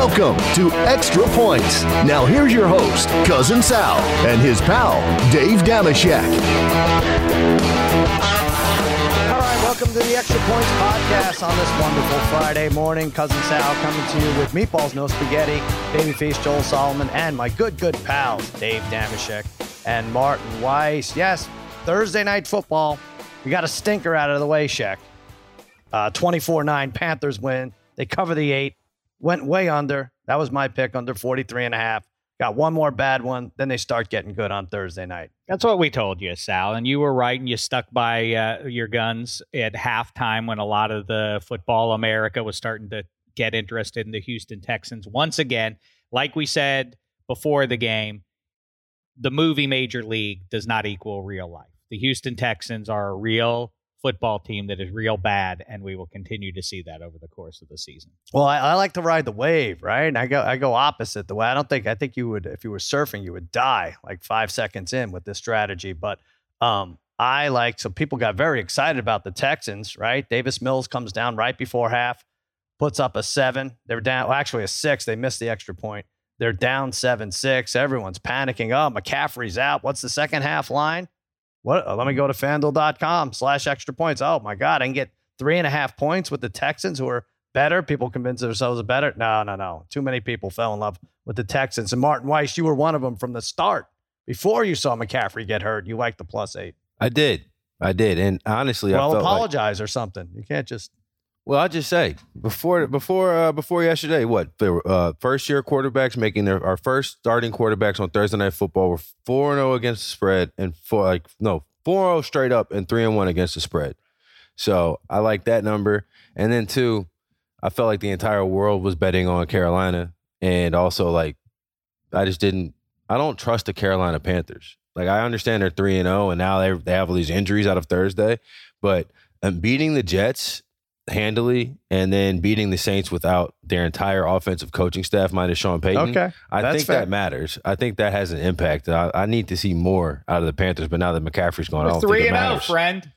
Welcome to Extra Points. Now here's your host, Cousin Sal, and his pal, Dave Dameshek. All right, welcome to the Extra Points podcast on this wonderful Friday morning. Cousin Sal coming to you with meatballs, no spaghetti, babyface Joel Solomon, and my good, good pals, Dave Dameshek and Martin Weiss. Yes, Thursday night football. We got a stinker out of the way, Shek. Uh, 24 9, Panthers win. They cover the eight, went way under. That was my pick, under 43 and a half. Got one more bad one. Then they start getting good on Thursday night. That's what we told you, Sal. And you were right, and you stuck by uh, your guns at halftime when a lot of the football America was starting to get interested in the Houston Texans. Once again, like we said before the game, the movie Major League does not equal real life. The Houston Texans are a real football team that is real bad, and we will continue to see that over the course of the season. Well, I, I like to ride the wave, right? And I go I go opposite the way. I don't think I think you would if you were surfing, you would die like five seconds in with this strategy. But um, I like so people got very excited about the Texans, right? Davis Mills comes down right before half, puts up a seven. They're down, well, actually a six. They missed the extra point. They're down seven six. Everyone's panicking. Oh, McCaffrey's out. What's the second half line? What? Uh, let me go to fanduel.com slash extra points. Oh my God, I can get three and a half points with the Texans who are better. People convince themselves are better. No, no, no. Too many people fell in love with the Texans. And Martin Weiss, you were one of them from the start. Before you saw McCaffrey get hurt, you liked the plus eight. I did. I did. And honestly, well, I felt apologize like, or something. You can't just. Well, I'll just say before before uh, before yesterday, what the uh, first year quarterbacks making their our first starting quarterbacks on Thursday night football were four and zero against the spread and four like no four zero straight up and three and one against the spread. So I like that number. And then two, I felt like the entire world was betting on Carolina, and also like I just didn't. I don't trust the Carolina Panthers. Like I understand they're three and zero, and now they they have all these injuries out of Thursday, but um, beating the Jets handily and then beating the Saints without their entire offensive coaching staff minus Sean Payton. Okay, I that's think fair. that matters. I think that has an impact. I, I need to see more out of the Panthers, but now that McCaffrey's gone, I don't Three think it and zero, matters. friend.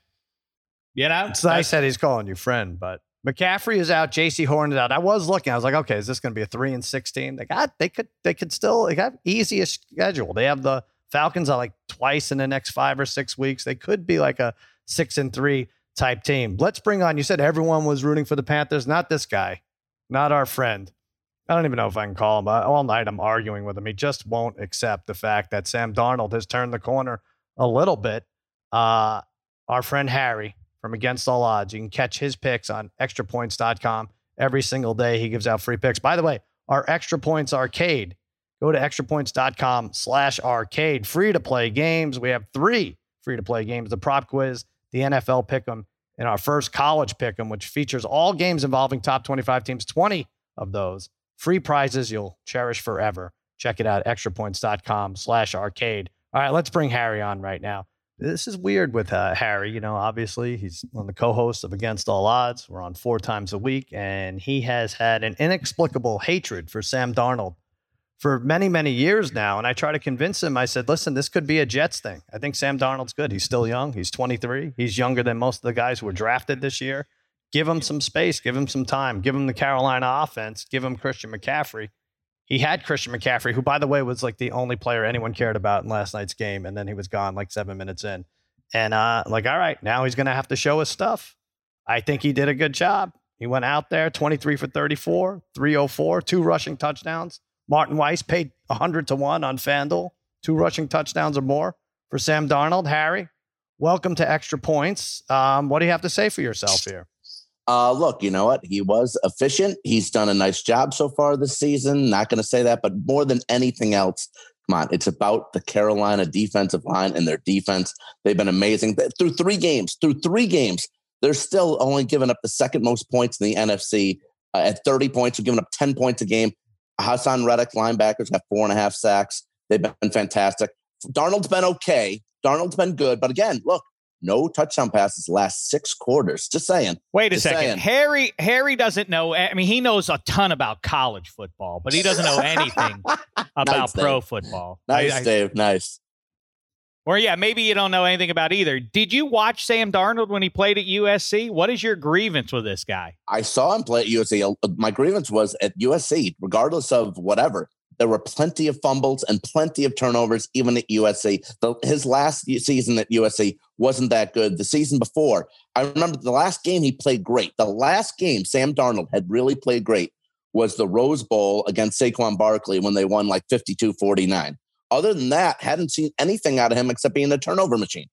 You know, It's nice that he's calling you friend, but McCaffrey is out. Jaycee Horn is out. I was looking. I was like, okay, is this going to be a three and sixteen? They got. They could. They could still. They got easiest schedule. They have the Falcons are like twice in the next five or six weeks. They could be like a six and three type team. Let's bring on. You said everyone was rooting for the Panthers. Not this guy. Not our friend. I don't even know if I can call him. All night I'm arguing with him. He just won't accept the fact that Sam Darnold has turned the corner a little bit. Uh, our friend Harry from Against All Odds. You can catch his picks on extrapoints.com every single day. He gives out free picks. By the way, our Extra Points Arcade. Go to extrapoints.com slash arcade. Free to play games. We have three free to play games the prop quiz, the NFL pick'em, and our first college pick'em, which features all games involving top 25 teams, 20 of those. Free prizes you'll cherish forever. Check it out, extrapoints.com slash arcade. All right, let's bring Harry on right now. This is weird with uh, Harry. You know, obviously, he's one of the co hosts of Against All Odds. We're on four times a week, and he has had an inexplicable hatred for Sam Darnold for many, many years now. And I try to convince him. I said, listen, this could be a Jets thing. I think Sam Darnold's good. He's still young. He's 23. He's younger than most of the guys who were drafted this year. Give him some space. Give him some time. Give him the Carolina offense. Give him Christian McCaffrey. He had Christian McCaffrey, who, by the way, was like the only player anyone cared about in last night's game. And then he was gone like seven minutes in. And uh, like, all right, now he's going to have to show his stuff. I think he did a good job. He went out there 23 for 34, 304, two rushing touchdowns. Martin Weiss paid 100 to 1 on FanDuel, two rushing touchdowns or more for Sam Darnold. Harry, welcome to Extra Points. Um, what do you have to say for yourself here? Uh, look, you know what? He was efficient. He's done a nice job so far this season. Not going to say that, but more than anything else, come on, it's about the Carolina defensive line and their defense. They've been amazing through three games. Through three games, they're still only giving up the second most points in the NFC uh, at 30 points. They're giving up 10 points a game. Haason Reddick, linebackers, got four and a half sacks. They've been fantastic. Darnold's been okay. Darnold's been good, but again, look, no touchdown passes last six quarters. Just saying. Wait a Just second. saying. Harry Harry doesn't know. I mean, he knows a ton about college football, but he doesn't know anything about Nice, pro Dave. football. Nice, I- I- Dave. Nice. Or yeah, maybe you don't know anything about either. Did you watch Sam Darnold when he played at USC? What is your grievance with this guy? I saw him play at USC. Uh, my grievance was at USC, regardless of whatever. There were plenty of fumbles and plenty of turnovers, even at USC. The, his last season at USC wasn't that good. The season before, I remember the last game he played great. The last game Sam Darnold had really played great was the Rose Bowl against Saquon Barkley when they won like 52 49. Other than that, hadn't seen anything out of him except being a turnover machine.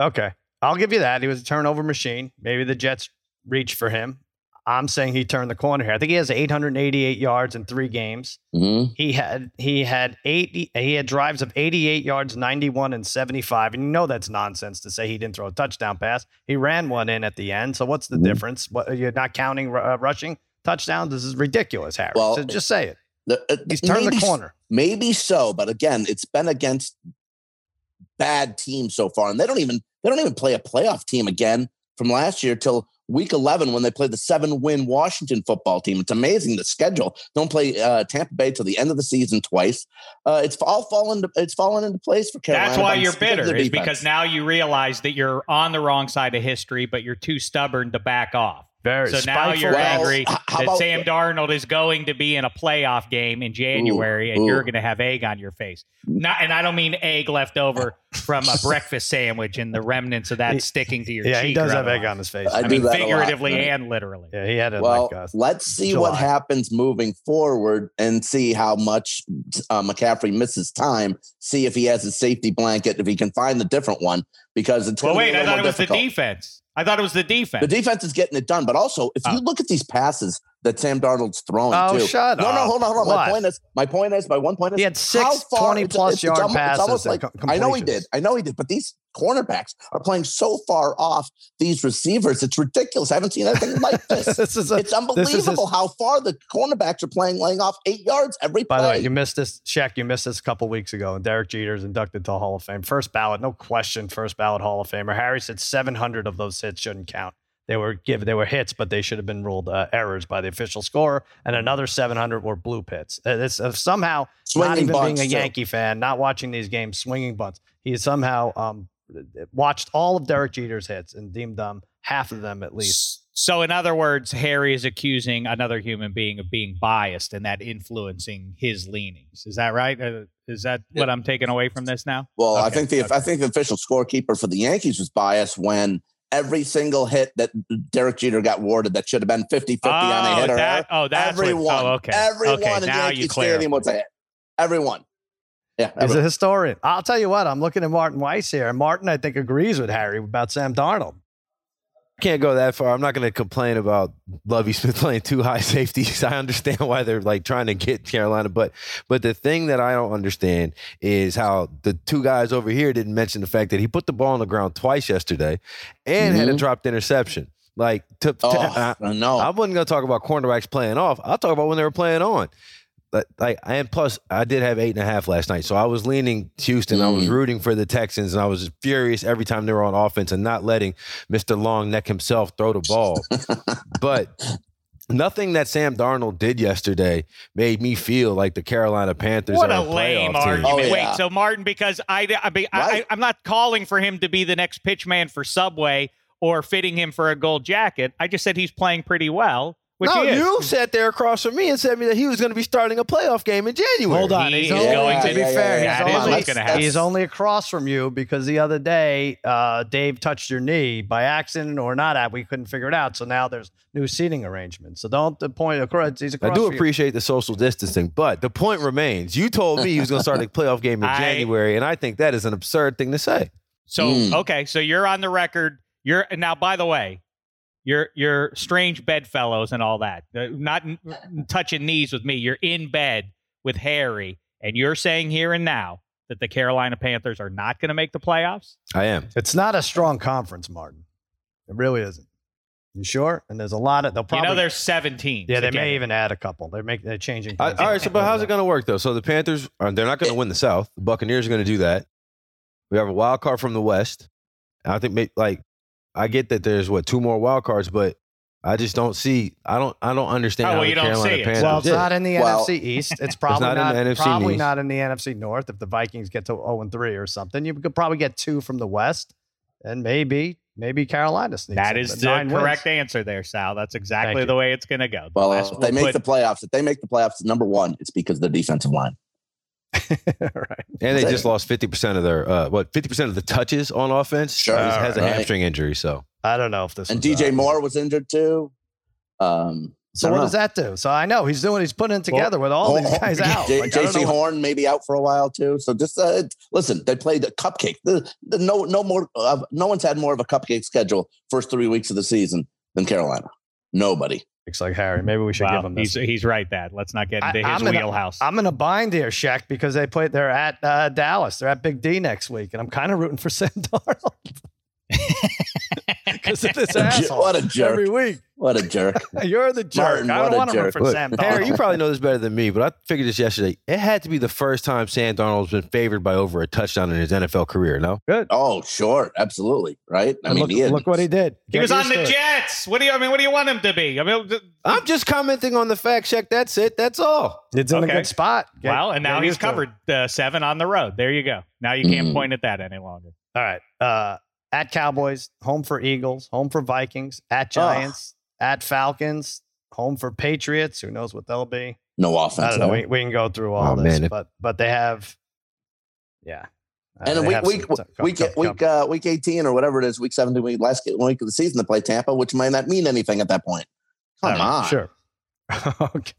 Okay. I'll give you that. He was a turnover machine. Maybe the Jets reached for him. I'm saying he turned the corner here. I think he has 888 yards in three games. Mm-hmm. He had he had 80 he had drives of 88 yards, 91 and 75. And you know that's nonsense to say he didn't throw a touchdown pass. He ran one in at the end. So what's the Mhm. difference? What you're not counting uh, rushing touchdowns? This is ridiculous, Harry. Well, so just say it. The, uh, He's turned the maybe- corner. Maybe so, but again, it's been against bad teams so far, and they don't even they don't even play a playoff team again from last year till week 11 when they played the seven win Washington football team. It's amazing the schedule. Don't play uh, Tampa Bay till the end of the season twice. Uh, it's all fallen. To, it's fallen into place for Carolina. That's why you're it's because of bitter, is because now you realize that you're on the wrong side of history, but you're too stubborn to back off. Very So now you're Well, angry h- how that about- Sam Darnold is going to be in a playoff game in January, and ooh. you're going to have egg on your face. Not, and I don't mean egg left over from a breakfast sandwich and the remnants of that He- sticking to your Yeah, cheek. he does or have egg on his face. I I, mean, that a lot, figuratively and literally. yeah, he had it Well, like uh, let's see July. what happens moving forward and see how much uh, McCaffrey misses time. See if he has his safety blanket, if he can find the different one, because it's. Well, gonna be wait, a I little thought it more was the defense. I thought it was the defense. The defense is getting it done, but also if you Oh. look at these passes that Sam Darnold's throwing, Oh, too. shut no, up. no, no, hold on, hold on. My point is, my point is, my one point is, He had six 20 plus it's yard almo- passes It's almost like I know he did. I know he did, but these cornerbacks are playing so far off these receivers. It's ridiculous. I haven't seen anything like this. this is a, It's this is unbelievable how far the cornerbacks are playing, laying off eight yards every play. By the way, you missed this, Shek. You missed this a couple weeks ago, and Derek Jeter's inducted to the Hall of Fame, first ballot, no question, first ballot Hall of Famer. Harry said 700 of those hits shouldn't count. They were given, they were hits, but they should have been ruled uh, errors by the official scorer, and another 700 were blue hits. Uh, It's uh, somehow not even being a too. Yankee fan, not watching these games, swinging bunts. He has somehow um, watched all of Derek Jeter's hits and deemed them half of them at least. So, in other words, Harry is accusing another human being of being biased and that influencing his leanings. Is that right? Uh, is that what I'm taking away from this now? Well, I think the okay. I think the official scorekeeper for the Yankees was biased when every single hit that Derek Jeter got warded that should have been 50-50 on a hit or that, error, oh, that's what- everyone, oh, okay. everyone okay, in now Yankee you Stadium was a hit. Everyone. Yeah. He's a historian. I'll tell you what, I'm looking at Martin Weiss here, and Martin, I think, agrees with Harry about Sam Darnold. Can't go that far. I'm not going to complain about Lovie Smith playing two high safeties. I understand why they're like trying to get Carolina, but but the thing that I don't understand is how the two guys over here didn't mention the fact that he put the ball on the ground twice yesterday and had a Mhm. dropped interception. Like to, to- Oh, I, I know. I wasn't going to talk about cornerbacks playing off. I'll talk about when they were playing on. But like, and plus, I did have eight and a half last night, so I was leaning Houston. I was Mm. rooting for the Texans, and I was furious every time they were on offense and not letting Mister Long Neck himself throw the ball. but nothing that Sam Darnold did yesterday made me feel like the Carolina Panthers What are a a lame playoff team. argument. Oh, yeah. Wait, so Martin, because I, I, I, I, Right. I'm not calling for him to be the next pitchman for Subway or fitting him for a gold jacket. I just said he's playing pretty well, which no, you sat there across from me and said me that he was going to be starting a playoff game in January. Hold on. He He's only, going to to- be Yeah, yeah, fair, yeah, he's, only, what's he's only across from you because the other day uh, Dave touched your knee by accident or not. We couldn't figure it out. So now there's new seating arrangements. So don't the point across. He's across I do from you. appreciate the social distancing, but the point remains. You told me he was going to start a playoff game in I- January, and I think that is an absurd thing to say. So Mm. okay, so you're on the record. You're now. By the way, you're you're strange bedfellows and all that. Uh, not n- touching knees with me. You're in bed with Harry, and you're saying here and now that the Carolina Panthers are not going to make the playoffs. I am. It's not a strong conference, Martin. It really isn't. You sure? And there's a lot of they'll probably. you know, there's 17. yeah, they may even add a couple. They're making they're changing. I, all right, so but how's it going to work though? So the Panthers are they're not going to win the South. The Buccaneers are going to do that. We have a wild card from the West. I think like I get that there's what two more wild cards, but I just don't see. I don't. I don't understand Oh, how well, the you don't Carolina see it. Panthers. Well, it's Yeah. not in the Well, NFC East. It's probably not not, in the NFC probably East. not in the NFC North. If the Vikings get to 0 and 3 or something, you could probably get two from the West, and maybe maybe Carolina sneaks. That is in, the nine wins. correct answer there, Sal. That's exactly you. the way it's going to go. The Well, last if they make put- the playoffs. If they make the playoffs, number one, it's because of the defensive line. right. and they just lost fifty percent of their uh, what fifty percent of the touches on offense. Sure. He has a Right. hamstring injury, so I don't know if this And DJ uh, Moore was injured too. Um, So what don't does that do? So I know he's doing. He's putting it together with all Oh, these guys out. J- Like, I don't JC know what- Horn maybe out for a while too. So just uh, listen. They played a cupcake. The, the, no, no more. Uh, no one's had more of a cupcake schedule first three weeks of the season than Carolina. Nobody. Looks like Harry. Maybe we should Wow, give him this. he's, he's right, Dad. Let's not get I- into his I'm in a- wheelhouse. I'm in a bind here, Shek, because they play. They're at uh, Dallas. They're at Big D next week, and I'm kind of rooting for Sam Darnold because of this A jer- asshole. what a jerk. Every week, What a jerk. you're the jerk. Martin, I don't want to root jerk. for Look, Sam Harry, you probably know this better than me, but I figured this yesterday. It had to be the first time Sam Darnold's been favored by over a touchdown in his NFL career. No, Good. Oh, sure, absolutely, right. I And mean, look, he look what he did. he Get was on the to it. Jets. What do you? I mean, what do you want him to be? I mean, th- I'm just commenting on the fact check. That's it. That's all. It's in Okay. a good spot. Get- well, and now he's used to it. covered uh, seven on the road. There you go. Now you can't Mhm. point at that any longer. All right. Uh, at Cowboys, home for Eagles, home for Vikings, at Giants, at Falcons, home for Patriots. Who knows what they'll be? no I offense. don't know. We, we can go through all Oh, this, man, but but they have, yeah. Uh, And they week have week some- some- week some- week uh, week eighteen or whatever it is, week seventeen, week last week of the season to play Tampa, which might not mean anything at that point. Come on, Sure. okay.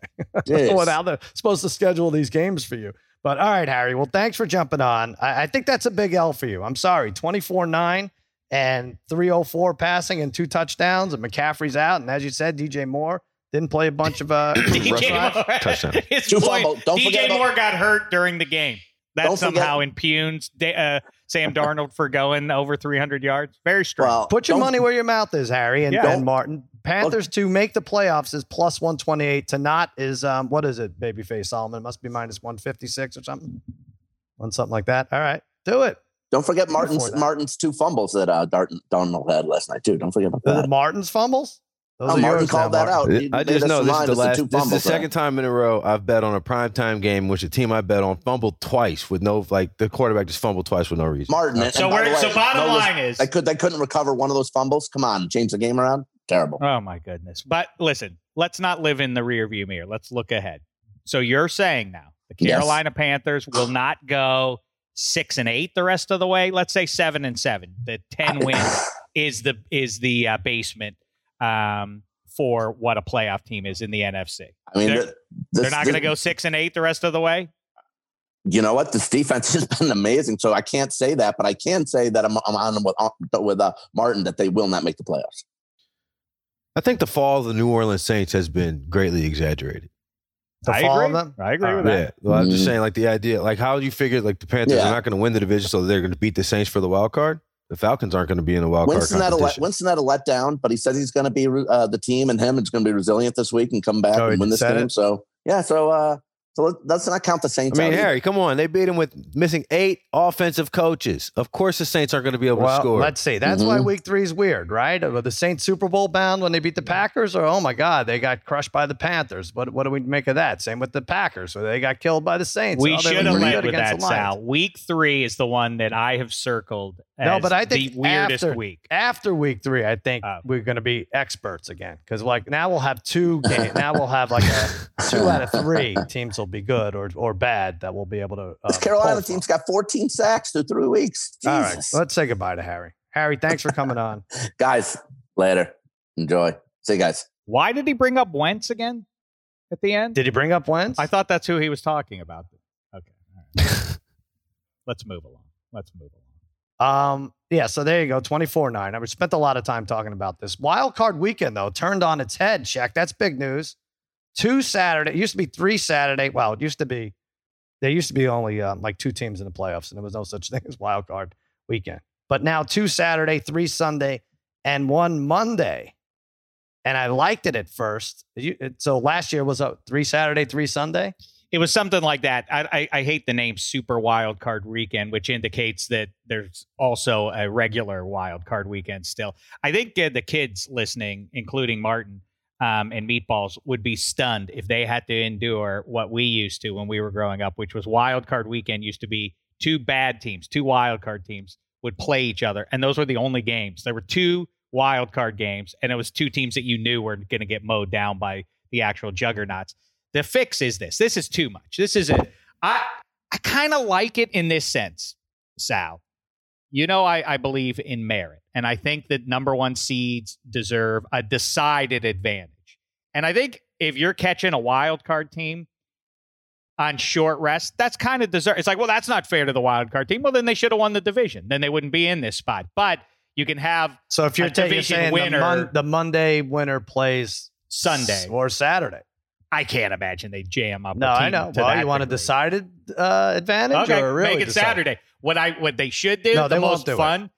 Jeez. well, now they're supposed to schedule these games for you. But all right, Harry. Well, thanks for jumping on. I, I think that's a big L for you. I'm sorry. 24 9 and 304 passing and two touchdowns, and McCaffrey's out. And as you said, DJ Moore didn't play a bunch of uh, DJ rush- Moore, touchdown. his Two point, fumble- don't forget DJ about- Moore got hurt during the game. That Don't forget- somehow impugns uh, Sam Darnold for going over 300 yards. Very strong. Well, Put your money where your mouth is, Harry and Yeah. Ben Martin. Panthers to make the playoffs is plus 128. To not is um, what is it, babyface Solomon? It must be minus 156 or something. On something like that. All right. Do it. Don't forget Martin's. Martin's two fumbles that uh, Dart, Darnold had last night too. Don't forget about The that. Martin's fumbles? Those Oh, are Martin called now, that Martin. out. He I made just know this is the us of last. two This is the fumbles there. second time in a row I've bet on a primetime game, in which the team I bet on fumbled twice with no like the quarterback just fumbled twice with no reason. Martin. and- so and by we're, the so bottom no, line is they could they couldn't recover one of those fumbles. Come on, change the game around. Terrible. Oh my goodness. But listen, let's not live in the rear view mirror. Let's look ahead. So you're saying now the Yes. Carolina Panthers will not go six and eight the rest of the way. Let's say seven and seven. The ten wins is the is the uh, basement um, for what a playoff team is in the NFC. I mean, They're- this- They're not going to go six and eight the rest of the way. You know what? This defense has been amazing. So I can't say that, but I can say that I'm, I'm on with with uh, Martin that they will not make the playoffs. I think the fall of the New Orleans Saints has been greatly exaggerated. The I fall agree. of them? I agree All with right. that. Yeah, well, I'm just Mhm. saying, like the idea, like how you figure, like the Panthers Yeah. are not going to win the division, so they're going to beat the Saints for the wild card. The Falcons aren't going to be in the wild card Winston had, a let, competition. Winston had a letdown, but he said he's going to be uh, the team and him is going to be resilient this week and come back Oh, and win this game. it? So yeah, so uh, so let, let's not count the Saints. I mean, out either. Harry, come on, they beat him with missing eight offensive coaches. Of course, the Saints aren't going to be able Well, to score. let's see. That's why Mhm. week three is weird, right? Were the Saints Super Bowl bound when they beat the Packers? Or, oh my God, they got crushed by the Panthers. What, what do we make of that? Same with the Packers, where they got killed by the Saints. We Oh, should have led with that. Sal. Week three is the one that I have circled as No, but I think the weirdest after- week. After week three, I think Oh. we're going to be experts again because like now we'll have two games. now we'll have like a two out of three teams will be good or or bad that we'll be able to. this um, Carolina pull from. team's got 14 sacks through three weeks. All right, let's say goodbye to Harry. Harry, thanks for coming on. guys, later. Enjoy. See you guys. Why did he bring up Wentz again at the end? Did he bring up Wentz? I thought that's who he was talking about. Okay. all right. Let's move along. Let's move along. Um, yeah, so there you go, 24-9. I spent a lot of time talking about this. Wild card weekend, though, turned on its head, Shek. That's big news. Two Saturday, it used to be three Saturday. Well, it used to be, there used to be only um, like two teams in the playoffs, and there was no such thing as wild card weekend. But now two Saturday, three Sunday, and one Monday. And I liked it at first. You, it, so last year was a three Saturday, three Sunday. It was something like that. I, I, I hate the name Super Wild Card Weekend, which indicates that there's also a regular Wild Card Weekend still. I think uh, the kids listening, including Martin um, and Meatballs, would be stunned if they had to endure what we used to when we were growing up, which was Wild Card Weekend used to be two bad teams, two wild card teams would play each other, and those were the only games. There were two wild card games, and it was two teams that you knew were going to get mowed down by the actual juggernauts. The fix is this. This is too much. This is it. I I kind of like it in this sense, Sal. You know, I, I believe in merit, and I think that number one seeds deserve a decided advantage. And I think if you're catching a wild card team on short rest, that's kind of deserved. It's like, well, that's not fair to the wild card team. Well, then they should have won the division. Then they wouldn't be in this spot. But you can have So if you're, A ta- you're division saying winner- the, mon- the Monday winner plays Sunday. or Saturday. I can't imagine they jam up. No, I know. Well, you want a decided uh, advantage Okay, or really make it decided? Saturday. What I what they should do, No, they the won't most do it. fun,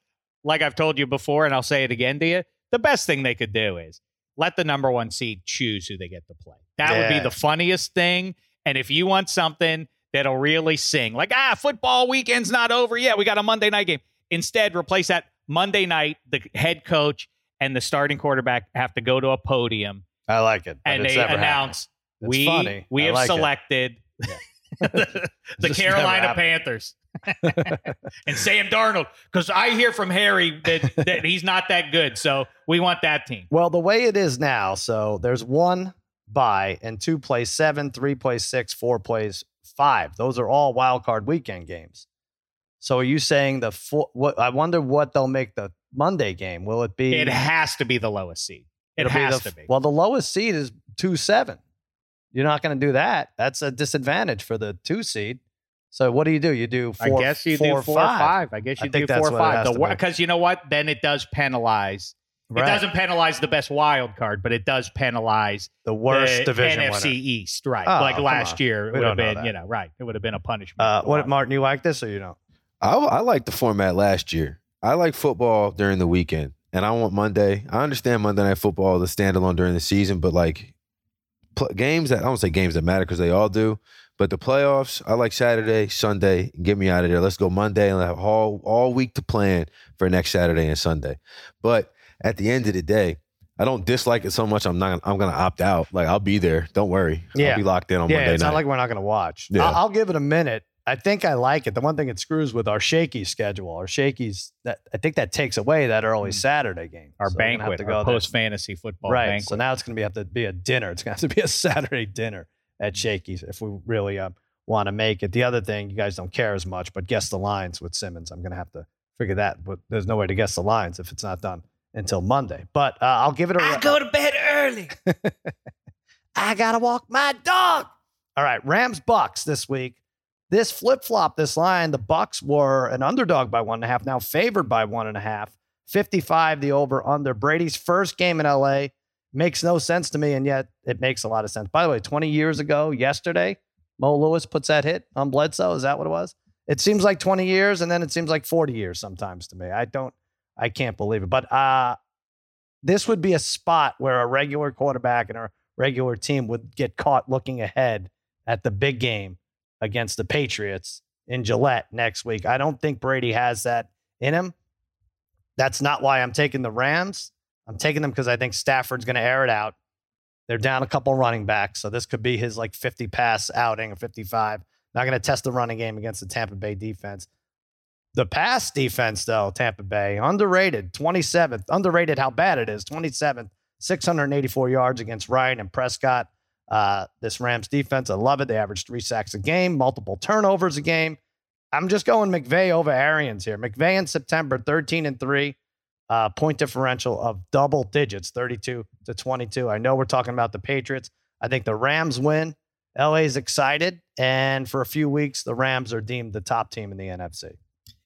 like I've told you before, and I'll say it again to you. The best thing they could do is let the number one seed choose who they get to play. That would be the funniest thing. And if you want something that'll really sing, like ah, football weekend's not over yet. We got a Monday night game. Instead, replace that Monday night. The head coach and the starting quarterback have to go to a podium I like it. and they announce we funny. we I have like selected the Carolina. Panthers and Sam Darnold because I hear from Harry that that he's not that good, so we want that team. Well, the way it is now, so there's one bye and two plays seven, three plays six, four plays five. Those are all wild card weekend games. So are you saying the four, what I wonder what they'll make the Monday game? Will it be It has to be the lowest seed. It it'll be has the- to be. Well, the lowest seed is two seven. You're not going to do that. That's a disadvantage for the two seed. So what do you do? You do four, I guess you four, do four or five. five. I guess you think do that's four or what it five. has to be. Because you know what? Then it does penalize. Right. It doesn't penalize the best wild card, but it does penalize the worst the division NFC winner. East, right? Oh, like last on. year, it would have been, that. you know, right? It would have been a punishment. Uh, what Wild. Martin? You like this or you don't? I, I like the format last year. I like football during the weekend, and I want Monday. I understand Monday Night Football, the standalone during the season, but like pl- games that I don't say games that matter because they all do. But the playoffs, I like Saturday, Sunday. Get me out of there. Let's go Monday and have all all week to plan for next Saturday and Sunday. But at the end of the day, I don't dislike it so much. I'm not. I'm gonna opt out. Like I'll be there. Don't worry. Yeah. I'll be locked in on yeah, Monday it's night. not like we're not going to watch. Yeah. I'll, I'll give it a minute. I think I like it. The one thing it screws with our shaky schedule, our Shakey's that I think that takes away that early hmm. Saturday game. our So we're have banquet, to go our post fantasy football right. banquet. So now it's going to be have to be a dinner. It's going to have to be a Saturday dinner at Shakey's if we really uh, want to make it. The other thing, you guys don't care as much, but guess the lines with Simmons. I'm going to have to figure that. But there's no way to guess the lines if it's not done until Monday. But uh, I'll give it a. I go to bed early. I gotta walk my dog. All right, Rams Bucs this week. This flip flop, this line, the Bucs were an underdog by one and a half, now favored by one and a half. 55 the over under. Brady's first game in LA makes no sense to me, and yet it makes a lot of sense. By the way, 20 years ago, yesterday, Mo Lewis puts that hit on Bledsoe. Is that what it was? It seems like 20 years, and then it seems like 40 years sometimes to me. I don't, I can't believe it. But uh, this would be a spot where a regular quarterback and a regular team would get caught looking ahead at the big game against the Patriots in Gillette next week. I don't think Brady has that in him. That's not why I'm taking the Rams. I'm taking them because I think Stafford's going to air it out. They're down a couple running backs, so this could be his like 50 pass outing or 55. Not going to test the running game against the Tampa Bay defense. The pass defense, though, Tampa Bay, underrated, 27th. Underrated how bad it is, 27th, 684 yards against Ryan and Prescott. Uh, this Rams defense, I love it. They average three sacks a game, multiple turnovers a game. I'm just going McVay over Arians here. McVay in September, 13 and 3, uh, point differential of double digits, 32 to 22. I know we're talking about the Patriots. I think the Rams win. LA's excited. And for a few weeks, the Rams are deemed the top team in the NFC.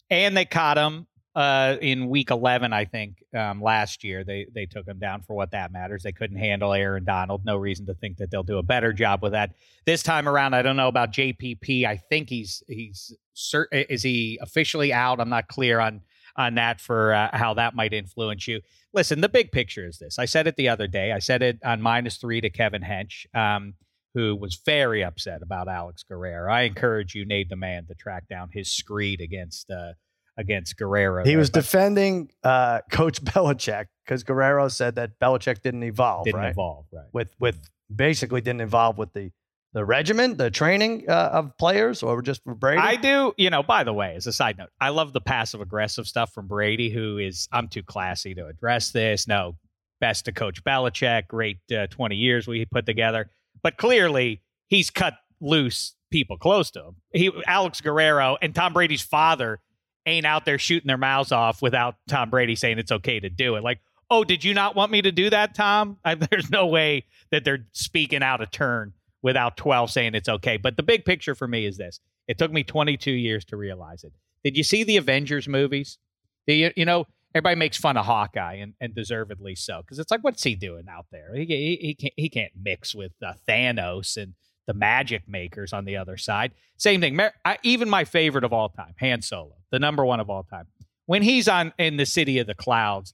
and they caught him uh, in week 11 i think um, last year they they took him down for what that matters they couldn't handle aaron donald no reason to think that they'll do a better job with that this time around i don't know about jpp i think he's he's is he officially out i'm not clear on on that for uh, how that might influence you listen the big picture is this i said it the other day i said it on minus three to kevin hench um, who was very upset about Alex Guerrero. I encourage you, Nate the Man, to track down his screed against uh, against Guerrero. He there, was but defending uh, Coach Belichick because Guerrero said that Belichick didn't evolve, didn't right? evolve, right? With with basically didn't evolve with the the regiment, the training uh, of players, or just for Brady. I do, you know, by the way, as a side note, I love the passive aggressive stuff from Brady, who is, I'm too classy to address this. No, best to coach Belichick, great uh, 20 years we put together. But clearly, he's cut loose people close to him. He, Alex Guerrero and Tom Brady's father ain't out there shooting their mouths off without Tom Brady saying it's okay to do it. Like, oh, did you not want me to do that, Tom? I, there's no way that they're speaking out of turn without 12 saying it's okay. But the big picture for me is this it took me 22 years to realize it. Did you see the Avengers movies? You, you know, everybody makes fun of Hawkeye and, and deservedly so because it's like, what's he doing out there? He, he, he, can't, he can't mix with uh, Thanos and the magic makers on the other side. Same thing. I, even my favorite of all time, Han Solo, the number one of all time. When he's on in the city of the clouds,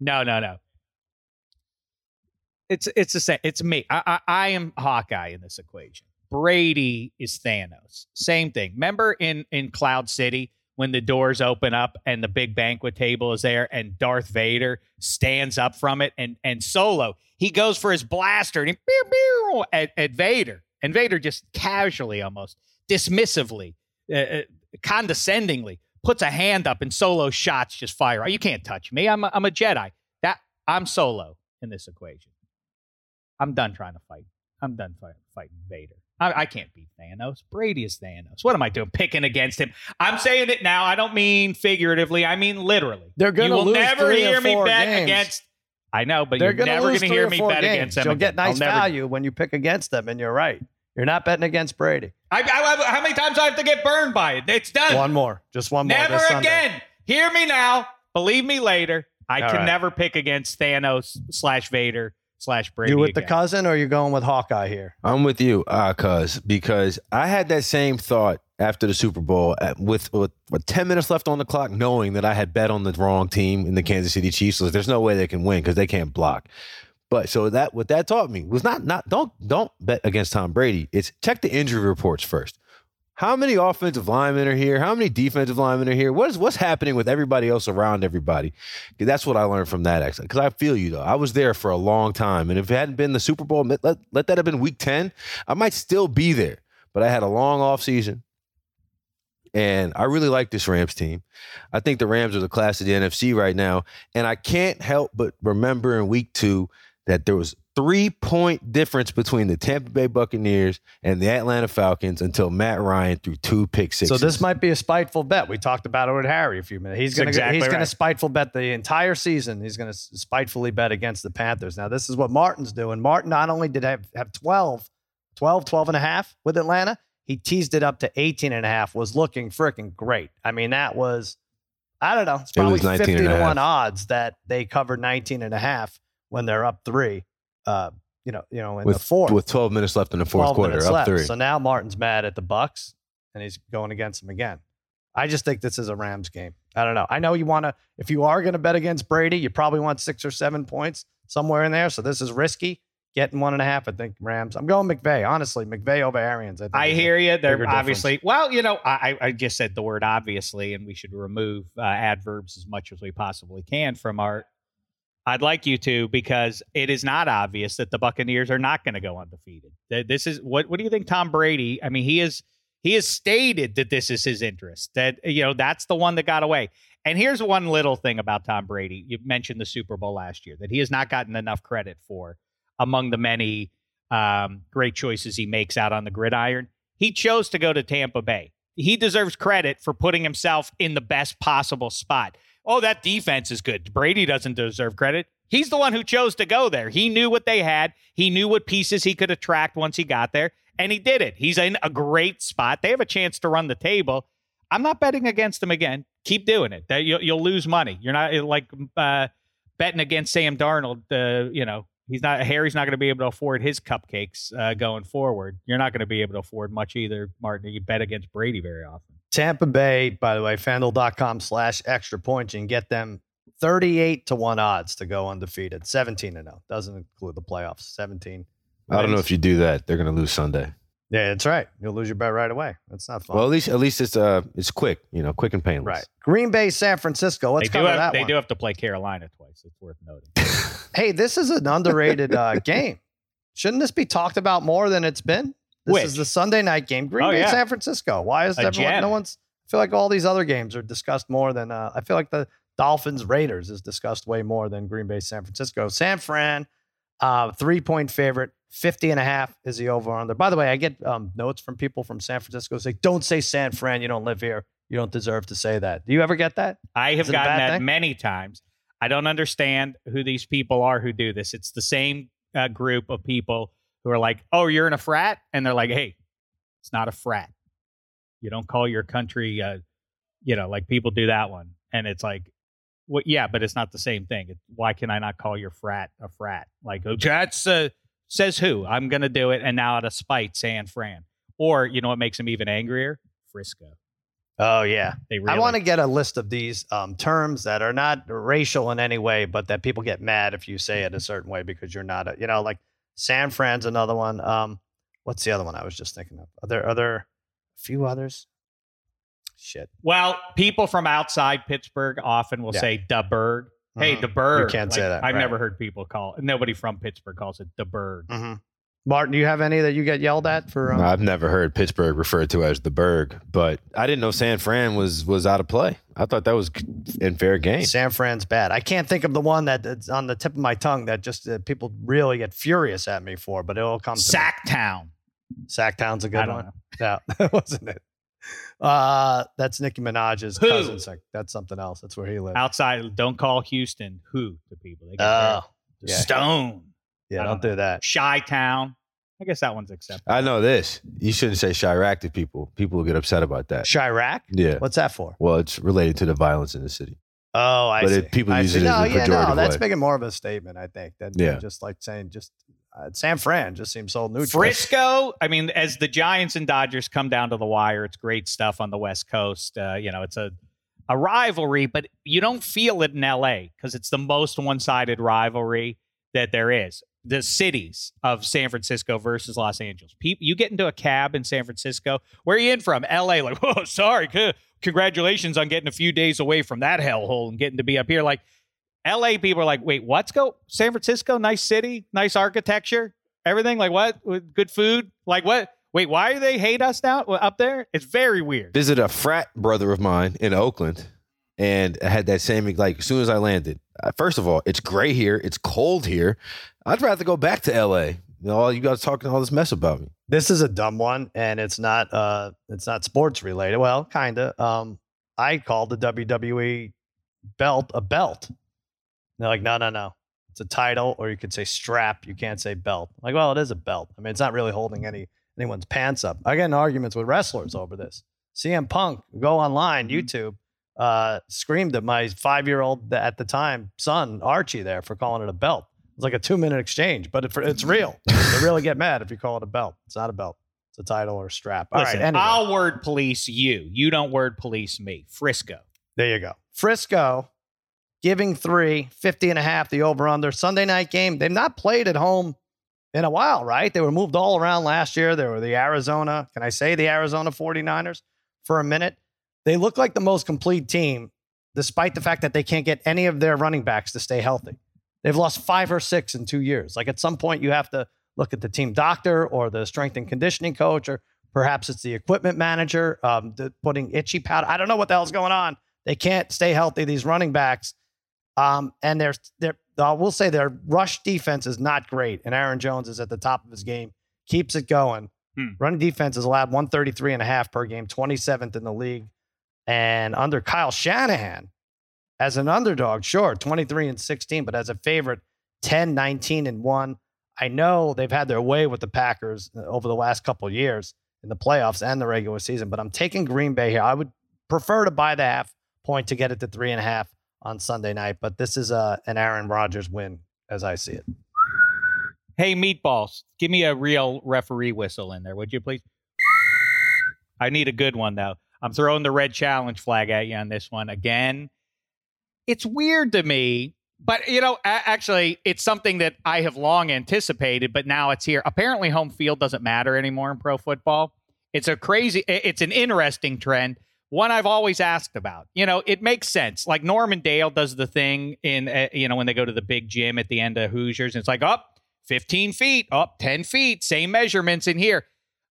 no, no, no. It's it's the same. It's me. I, I I am Hawkeye in this equation. Brady is Thanos. Same thing. Remember in in Cloud City when the doors open up and the big banquet table is there and Darth Vader stands up from it and and Solo he goes for his blaster and he pew, at, at Vader and Vader just casually almost dismissively uh, uh, condescendingly puts a hand up and Solo shots just fire. You can't touch me. I'm a, I'm a Jedi. That I'm Solo in this equation. I'm done trying to fight. I'm done fight, fighting Vader. I, I can't beat Thanos. Brady is Thanos. What am I doing? Picking against him. I'm saying it now. I don't mean figuratively. I mean literally. They're gonna You will lose never three or hear me bet games. against. I know, but They're you're going to never going to hear me bet games. against them. You'll again. get nice never- value when you pick against them, and you're right. You're not betting against Brady. I, I, how many times do I have to get burned by it? It's done. One more, just one more. Never again. Hear me now. Believe me later. I All can right. never pick against Thanos slash Vader slash Brady. You with the cousin, or you going with Hawkeye here? I'm with you, uh, cuz because I had that same thought after the Super Bowl at, with, with with 10 minutes left on the clock, knowing that I had bet on the wrong team in the Kansas City Chiefs. So there's no way they can win because they can't block. But so that what that taught me was not not don't don't bet against Tom Brady. It's check the injury reports first. How many offensive linemen are here? How many defensive linemen are here? What is what's happening with everybody else around everybody? That's what I learned from that actually. Because I feel you though. I was there for a long time, and if it hadn't been the Super Bowl, let, let, that have been Week Ten, I might still be there. But I had a long off season, and I really like this Rams team. I think the Rams are the class of the NFC right now, and I can't help but remember in Week Two that there was three point difference between the Tampa Bay Buccaneers and the Atlanta Falcons until Matt Ryan threw two pick sixes. So this might be a spiteful bet. We talked about it with Harry a few minutes. He's going to exactly he's going to spiteful bet the entire season. He's going to spitefully bet against the Panthers. Now this is what Martin's doing. Martin not only did have have 12, 12, 12 and a half with Atlanta, he teased it up to 18 and a half. Was looking freaking great. I mean, that was I don't know. It's It was probably 19 50 to 1 odds that they covered 19 and a half when they're up 3. Uh, you know, you know, in with the fourth with 12 minutes left in the fourth quarter, up left. three. So now Martin's mad at the Bucs, and he's going against them again. I just think this is a Rams game. I don't know. I know you want to. If you are going to bet against Brady, you probably want six or seven points somewhere in there. So this is risky. Getting one and a half, I think Rams. I'm going McVay. Honestly, McVay over Arians. I, think I hear you. They're bigger obviously well. You know, I, I just said the word obviously, and we should remove uh, adverbs as much as we possibly can from our. I'd like you to because it is not obvious that the Buccaneers are not going to go undefeated. This is what. What do you think, Tom Brady? I mean, he is he has stated that this is his interest. That you know that's the one that got away. And here's one little thing about Tom Brady. You mentioned the Super Bowl last year that he has not gotten enough credit for among the many um, great choices he makes out on the gridiron. He chose to go to Tampa Bay. He deserves credit for putting himself in the best possible spot. Oh, that defense is good. Brady doesn't deserve credit. He's the one who chose to go there. He knew what they had. He knew what pieces he could attract once he got there, and he did it. He's in a great spot. They have a chance to run the table. I'm not betting against him again. Keep doing it. You'll lose money. You're not like uh, betting against Sam Darnold. Uh, you know, he's not. Harry's not going to be able to afford his cupcakes uh, going forward. You're not going to be able to afford much either, Martin. You bet against Brady very often. Tampa Bay, by the way, fanduel.com slash extra points. You can get them 38 to 1 odds to go undefeated. 17 to 0. Doesn't include the playoffs. 17 I don't know if you do that. They're going to lose Sunday. Yeah, that's right. You'll lose your bet right away. That's not fun. Well, at least at least it's uh it's quick, you know, quick and painless. right. Green Bay, San Francisco. Let's they do cover have, that they one. do have to play Carolina twice. It's worth noting. Hey, this is an underrated uh, game. Shouldn't this be talked about more than it's been? This Which? is the Sunday night game. Green Oh, Bay, yeah. San Francisco. Why is A everyone? gem. No one's. I feel like all these other games are discussed more than. Uh, I feel like the Dolphins Raiders is discussed way more than Green Bay, San Francisco. San Fran, uh, three point favorite. 50 and a half is the over under. By the way, I get um, notes from people from San Francisco say, don't say San Fran. You don't live here. You don't deserve to say that. Do you ever get that? I have Is it a gotten that thing? many times. I don't understand who these people are who do this. It's the same uh, group of people who are like, "Oh, you're in a frat," and they're like, "Hey, it's not a frat. You don't call your country, uh, you know, like people do that one." And it's like, "Well, yeah, but it's not the same thing. It, why can I not call your frat a frat? Like, oh, that's uh, says who? I'm gonna do it." And now out of spite, San Fran. Or you know what makes them even angrier? Frisco. Oh, yeah. They really I want to get a list of these um, terms that are not racial in any way, but that people get mad if you say it a certain way because you're not a, you know, like San Fran's another one. Um, what's the other one I was just thinking of? Are there other, a few others? Shit. Well, people from outside Pittsburgh often will Yeah. say "the bird." Hey, Mhm. the bird. You can't say that, I've right. never heard people call. Nobody from Pittsburgh calls it the bird. hmm Martin, do you have any that you get yelled at for? Um, I've never heard Pittsburgh referred to as the Burgh, but I didn't know San Fran was was out of play. I thought that was in fair game. San Fran's bad. I can't think of the one that, that's on the tip of my tongue that just uh, people really get furious at me for, but it'll come to me. Sactown. Sactown's a good don't one. know. No, that wasn't it. Uh, that's Nicki Minaj's Who? cousin. Sack- That's something else. That's where he lives. Outside, don't call Houston who the people. They get Oh, yeah. Stone. Yeah. I Don't don't do that. Chi-Town. I guess that one's acceptable. I know this. You shouldn't say Chiraq to people. People will get upset about that. Chiraq. Yeah. What's that for? Well, it's related to the violence in the city. Oh, I But see. it- people I use see. it as no, a yeah, no, that's way. making more of a statement, I think, than Yeah. just like saying just uh, San Fran just seems so neutral. Frisco. I mean, as the Giants and Dodgers come down to the wire, it's great stuff on the West Coast. Uh, you know, it's a a rivalry, but you don't feel it in LA because it's the most one sided rivalry that there is. The cities of San Francisco versus Los Angeles. People, you get into a cab in San Francisco. Where are you in from? LA. Like, whoa, sorry. Congratulations on getting a few days away from that hellhole and getting to be up here. Like, LA people are like, wait, what's go? San Francisco, nice city, nice architecture, everything. Like, what? Good food. Like, what? Wait, why do they hate us now up there? It's very weird. Visit a frat brother of mine in Oakland, and I had that same like. As soon as I landed, uh, first of all, it's gray here. It's cold here. I'd rather go back to L.A. You know, all you guys talking all this mess about me. This is a dumb one, and it's not uh it's not sports related. Well, kinda. Um, I called the WWE belt a belt. And they're like, no, no, no. It's a title, or you could say strap. You can't say belt. Like, well, it is a belt. I mean, it's not really holding any anyone's pants up. I get in arguments with wrestlers over this. CM Punk, go online, YouTube, uh, screamed at my five year old at the time son Archie there for calling it a belt. It's like a two minute exchange, but it, it's real. they really get mad if you call it a belt. It's not a belt. It's a title or a strap. All right. Listen, Anyway, I'll word police you. You don't word police me. Frisco. there you go. Frisco giving three, 50 and a half, the over under Sunday night game. They've not played at home in a while, right? They were moved all around last year. They were the Arizona, can I say the Arizona 49ers for a minute? They look like the most complete team, despite the fact that they can't get any of their running backs to stay healthy. They've lost five or six in two years. Like at some point, you have to look at the team doctor or the strength and conditioning coach, or perhaps it's the equipment manager um, the, putting itchy powder. I don't know what the hell's going on. They can't stay healthy, these running backs. Um, and they're, they're, I will say their rush defense is not great. And Aaron Jones is at the top of his game, keeps it going. Hmm. Running defense is allowed 133 and a half per game, 27th in the league. And under Kyle Shanahan, as an underdog, sure, 23 and 16, but as a favorite, 10, 19 and 1. I know they've had their way with the Packers uh, over the last couple years in the playoffs and the regular season, but I'm taking Green Bay here. I would prefer to buy the half point to get it to three and a half on Sunday night, but this is a, an Aaron Rodgers win as I see it. Hey, meatballs, give me a real referee whistle in there, would you please? I need a good one, though. I'm throwing the red challenge flag at you on this one again. It's weird to me But you know, a- actually, it's something that I have long anticipated, but now it's here. Apparently, home field doesn't matter anymore in pro football. It's a crazy, it's an interesting trend. One I've always asked about. You know, it makes sense. Like Norman Dale does the thing in, uh, you know, when they go to the big gym at the end of Hoosiers, and it's like, up oh, 15 feet, up oh, 10 feet, same measurements in here.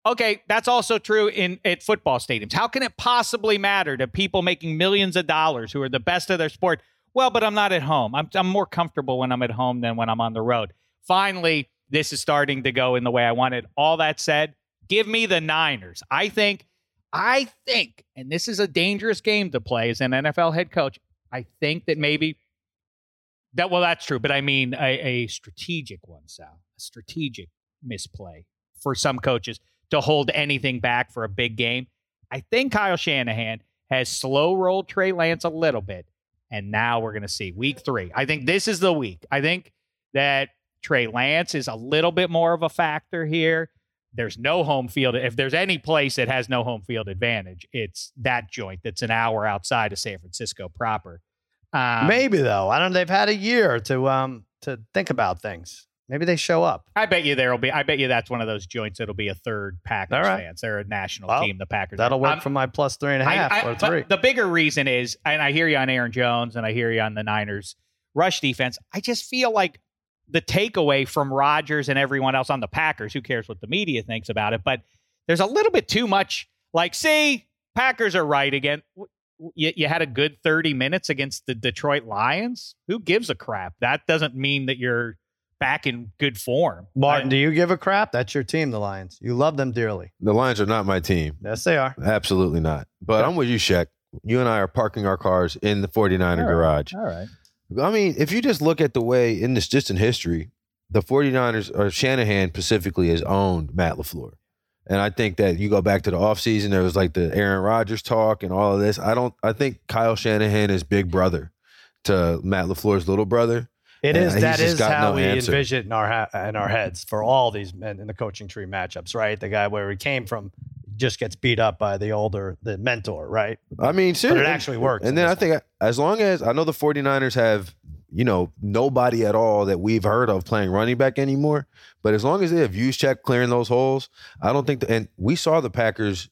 Okay, that's also true in at football stadiums. How can it possibly matter to people making millions of dollars who are the best of their sport? Well, but I'm not at home. I'm, I'm more comfortable when I'm at home than when I'm on the road. Finally, this is starting to go in the way I wanted. All that said, give me the Niners. I think, I think, and this is a dangerous game to play as an NFL head coach. I think that maybe that well, that's true, but I mean a, a strategic one, Sal, a strategic misplay for some coaches to hold anything back for a big game. I think Kyle Shanahan has slow rolled Trey Lance a little bit. And now we're going to see week three. I think this is the week. I think that Trey Lance is a little bit more of a factor here. There's no home field. If there's any place that has no home field advantage, it's that joint that's an hour outside of San Francisco proper. Um, Maybe though. I don't. They've had a year to um to think about things. Maybe they show up. I bet you there'll be. I bet you that's one of those joints that'll be a third Packers All right. fans. They're a national well, team. The Packers. That'll work um, for my plus three and a half I, I, or three. the bigger reason is, and I hear you on Aaron Jones, and I hear you on the Niners rush defense. I just feel like the takeaway from Rodgers and everyone else on the Packers. Who cares what the media thinks about it? But there's a little bit too much. Like, see, Packers are right again. You, you, had a good 30 minutes against the Detroit Lions. Who gives a crap? That doesn't mean that you're back in good form. Martin, I, do you give a crap? That's your team, the Lions. You love them dearly. The Lions are not my team. Yes, they are. Absolutely not. But yeah. I'm with you, Shaq. You and I are parking our cars in the 49er All right. garage. All right. I mean, if you just look at the way in this distant history, the 49ers or Shanahan specifically has owned Matt LaFleur. And I think that you go back to the offseason, there was like the Aaron Rodgers talk and all of this. I don't I think Kyle Shanahan is big brother to Matt LaFleur's little brother. It is. That is how no we answer. envision in our in our heads for all these men in the coaching tree matchups, right? The guy where he came from just gets beat up by the older the mentor, right? I mean, seriously, but it actually works. And then I think as long as I know the 49ers have you know nobody at all that we've heard of playing running back anymore, but as long as they have Juszczyk clearing those holes, I don't think. The, and we saw the Packers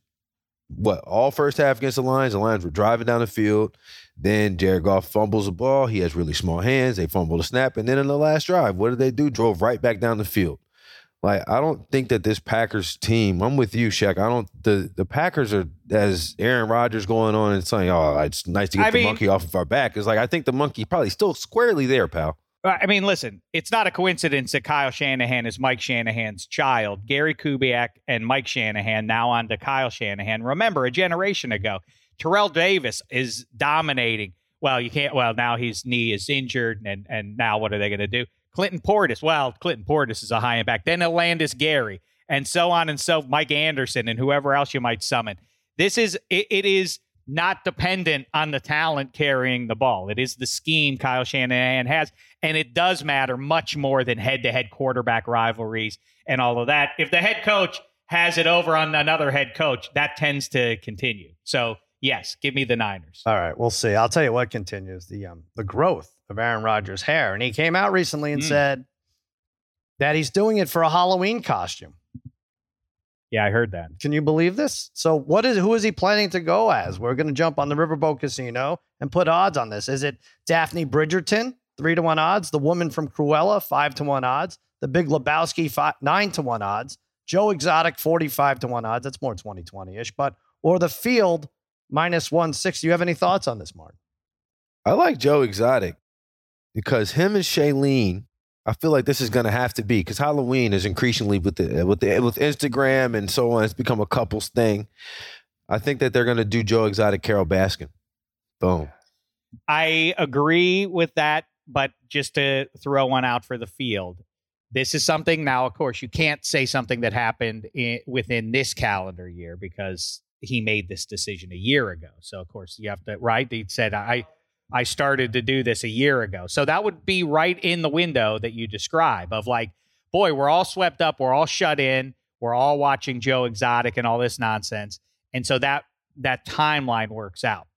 what all first half against the Lions. The Lions were driving down the field. Then Jared Goff fumbles the ball. He has really small hands. They fumble the snap. And then in the last drive, what did they do? Drove right back down the field. Like, I don't think that this Packers team, I'm with you, Shaq. I don't, the, the Packers are, as Aaron Rodgers going on and saying, oh, it's nice to get I the mean, monkey off of our back. It's like, I think the monkey probably still squarely there, pal. Uh, I mean, listen, it's not a coincidence that Kyle Shanahan is Mike Shanahan's child. Gary Kubiak and Mike Shanahan now on to Kyle Shanahan. Remember, a generation ago, Terrell Davis is dominating. Well, you can't. Well, now his knee is injured, and and now what are they going to do? Clinton Portis. Well, Clinton Portis is a high impact. Then Olandis Gary, and so on and so. Mike Anderson and whoever else you might summon. This is it, it is not dependent on the talent carrying the ball. It is the scheme Kyle Shanahan has, and it does matter much more than head-to-head quarterback rivalries and all of that. If the head coach has it over on another head coach, that tends to continue. So Yes, give me the Niners. All right, we'll see. I'll tell you what continues the um the growth of Aaron Rodgers' hair, and he came out recently and mm. said that he's doing it for a Halloween costume. Yeah, I heard that. Can you believe this? So, what is who is he planning to go as? We're going to jump on the Riverboat Casino and put odds on this. Is it Daphne Bridgerton, three to one odds? The woman from Cruella, five to one odds? The Big Lebowski, five, nine to one odds? Joe Exotic, forty-five to one odds. That's more twenty twenty ish, but or the Field minus 160. You have any thoughts on this, Mark? I like Joe Exotic because him and Shailene, I feel like this is going to have to be because Halloween is increasingly with the with the with Instagram and so on. It's become a couples thing. I think that they're going to do Joe Exotic, Carole Baskin. Boom. I agree with that, but just to throw one out for the field, this is something now. Of course, you can't say something that happened in, within this calendar year because he made this decision a year ago. So of course you have to right. He said I I started to do this a year ago. So that would be right in the window that you describe of like, boy, we're all swept up, we're all shut in, we're all watching Joe Exotic and all this nonsense. And so that that timeline works out.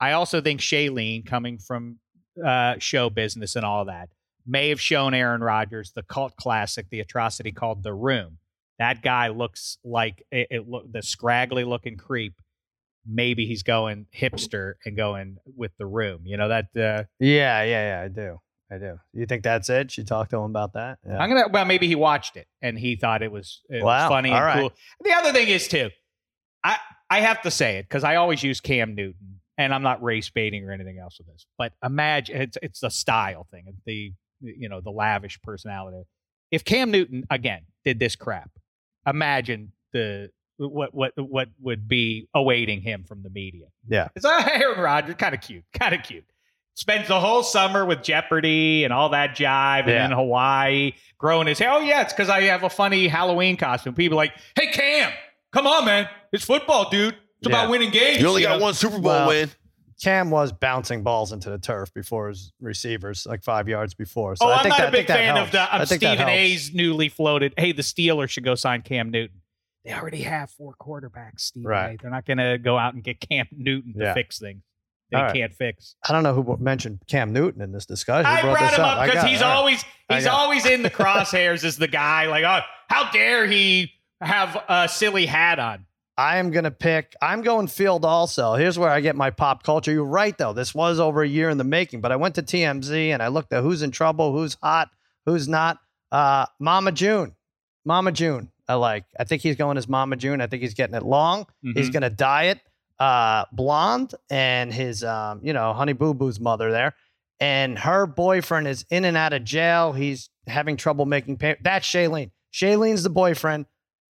I also think Shailene coming from uh, show business and all that may have shown Aaron Rodgers the cult classic, the atrocity called The Room. That guy looks like it, it the scraggly looking creep. Maybe he's going hipster and going with The Room. You know that. Uh, Yeah, yeah, yeah. I do. I do. You think that's it? She talked to him about that. Yeah. I'm gonna. Well, maybe he watched it and he thought it was, it was funny All and right. cool. The other thing is too, I I have to say it because I always use Cam Newton, and I'm not race baiting or anything else with this. But imagine it's it's the style thing, the you know the lavish personality. If Cam Newton again did this crap, imagine the what what what would be awaiting him from the media. Yeah. It's uh, Aaron Rodgers, kind of cute, kind of cute. Spends the whole summer with Jeopardy and all that jive, and Yeah. in Hawaii, growing his hair. Oh yeah, it's because I have a funny Halloween costume. People are like, hey Cam, come on, man, it's football, dude. It's Yeah. about winning games. You only got know? one Super Bowl Well, win. Cam was bouncing balls into the turf before his receivers, like five yards before. So oh, I I'm not that, a I think big fan of the I of think that Stephen. A's newly floated. Hey, the Steelers should go sign Cam Newton. They already have four quarterbacks, Stephen Right. They're not going to go out and get Cam Newton to Yeah. fix things. They All right. can't fix. I don't know who mentioned Cam Newton in this discussion. I brought brought this him up? up because he's All right. always I he's got it. always in the crosshairs as the guy. Like, oh, how dare he have a silly hat on? I am going to pick, I'm going field also. Here's where I get my pop culture. You're right, though. This was over a year in the making, but I went to TMZ and I looked at who's in trouble, who's hot, who's not. Uh, Mama June. Mama June. I like. I think he's going as Mama June. I think he's getting it long. He's Mhm. going to dye it uh, blonde and his, um, you know, Honey Boo Boo's mother there. And her boyfriend is in and out of jail. He's having trouble making pay. That's Shailene. Shailene's the boyfriend.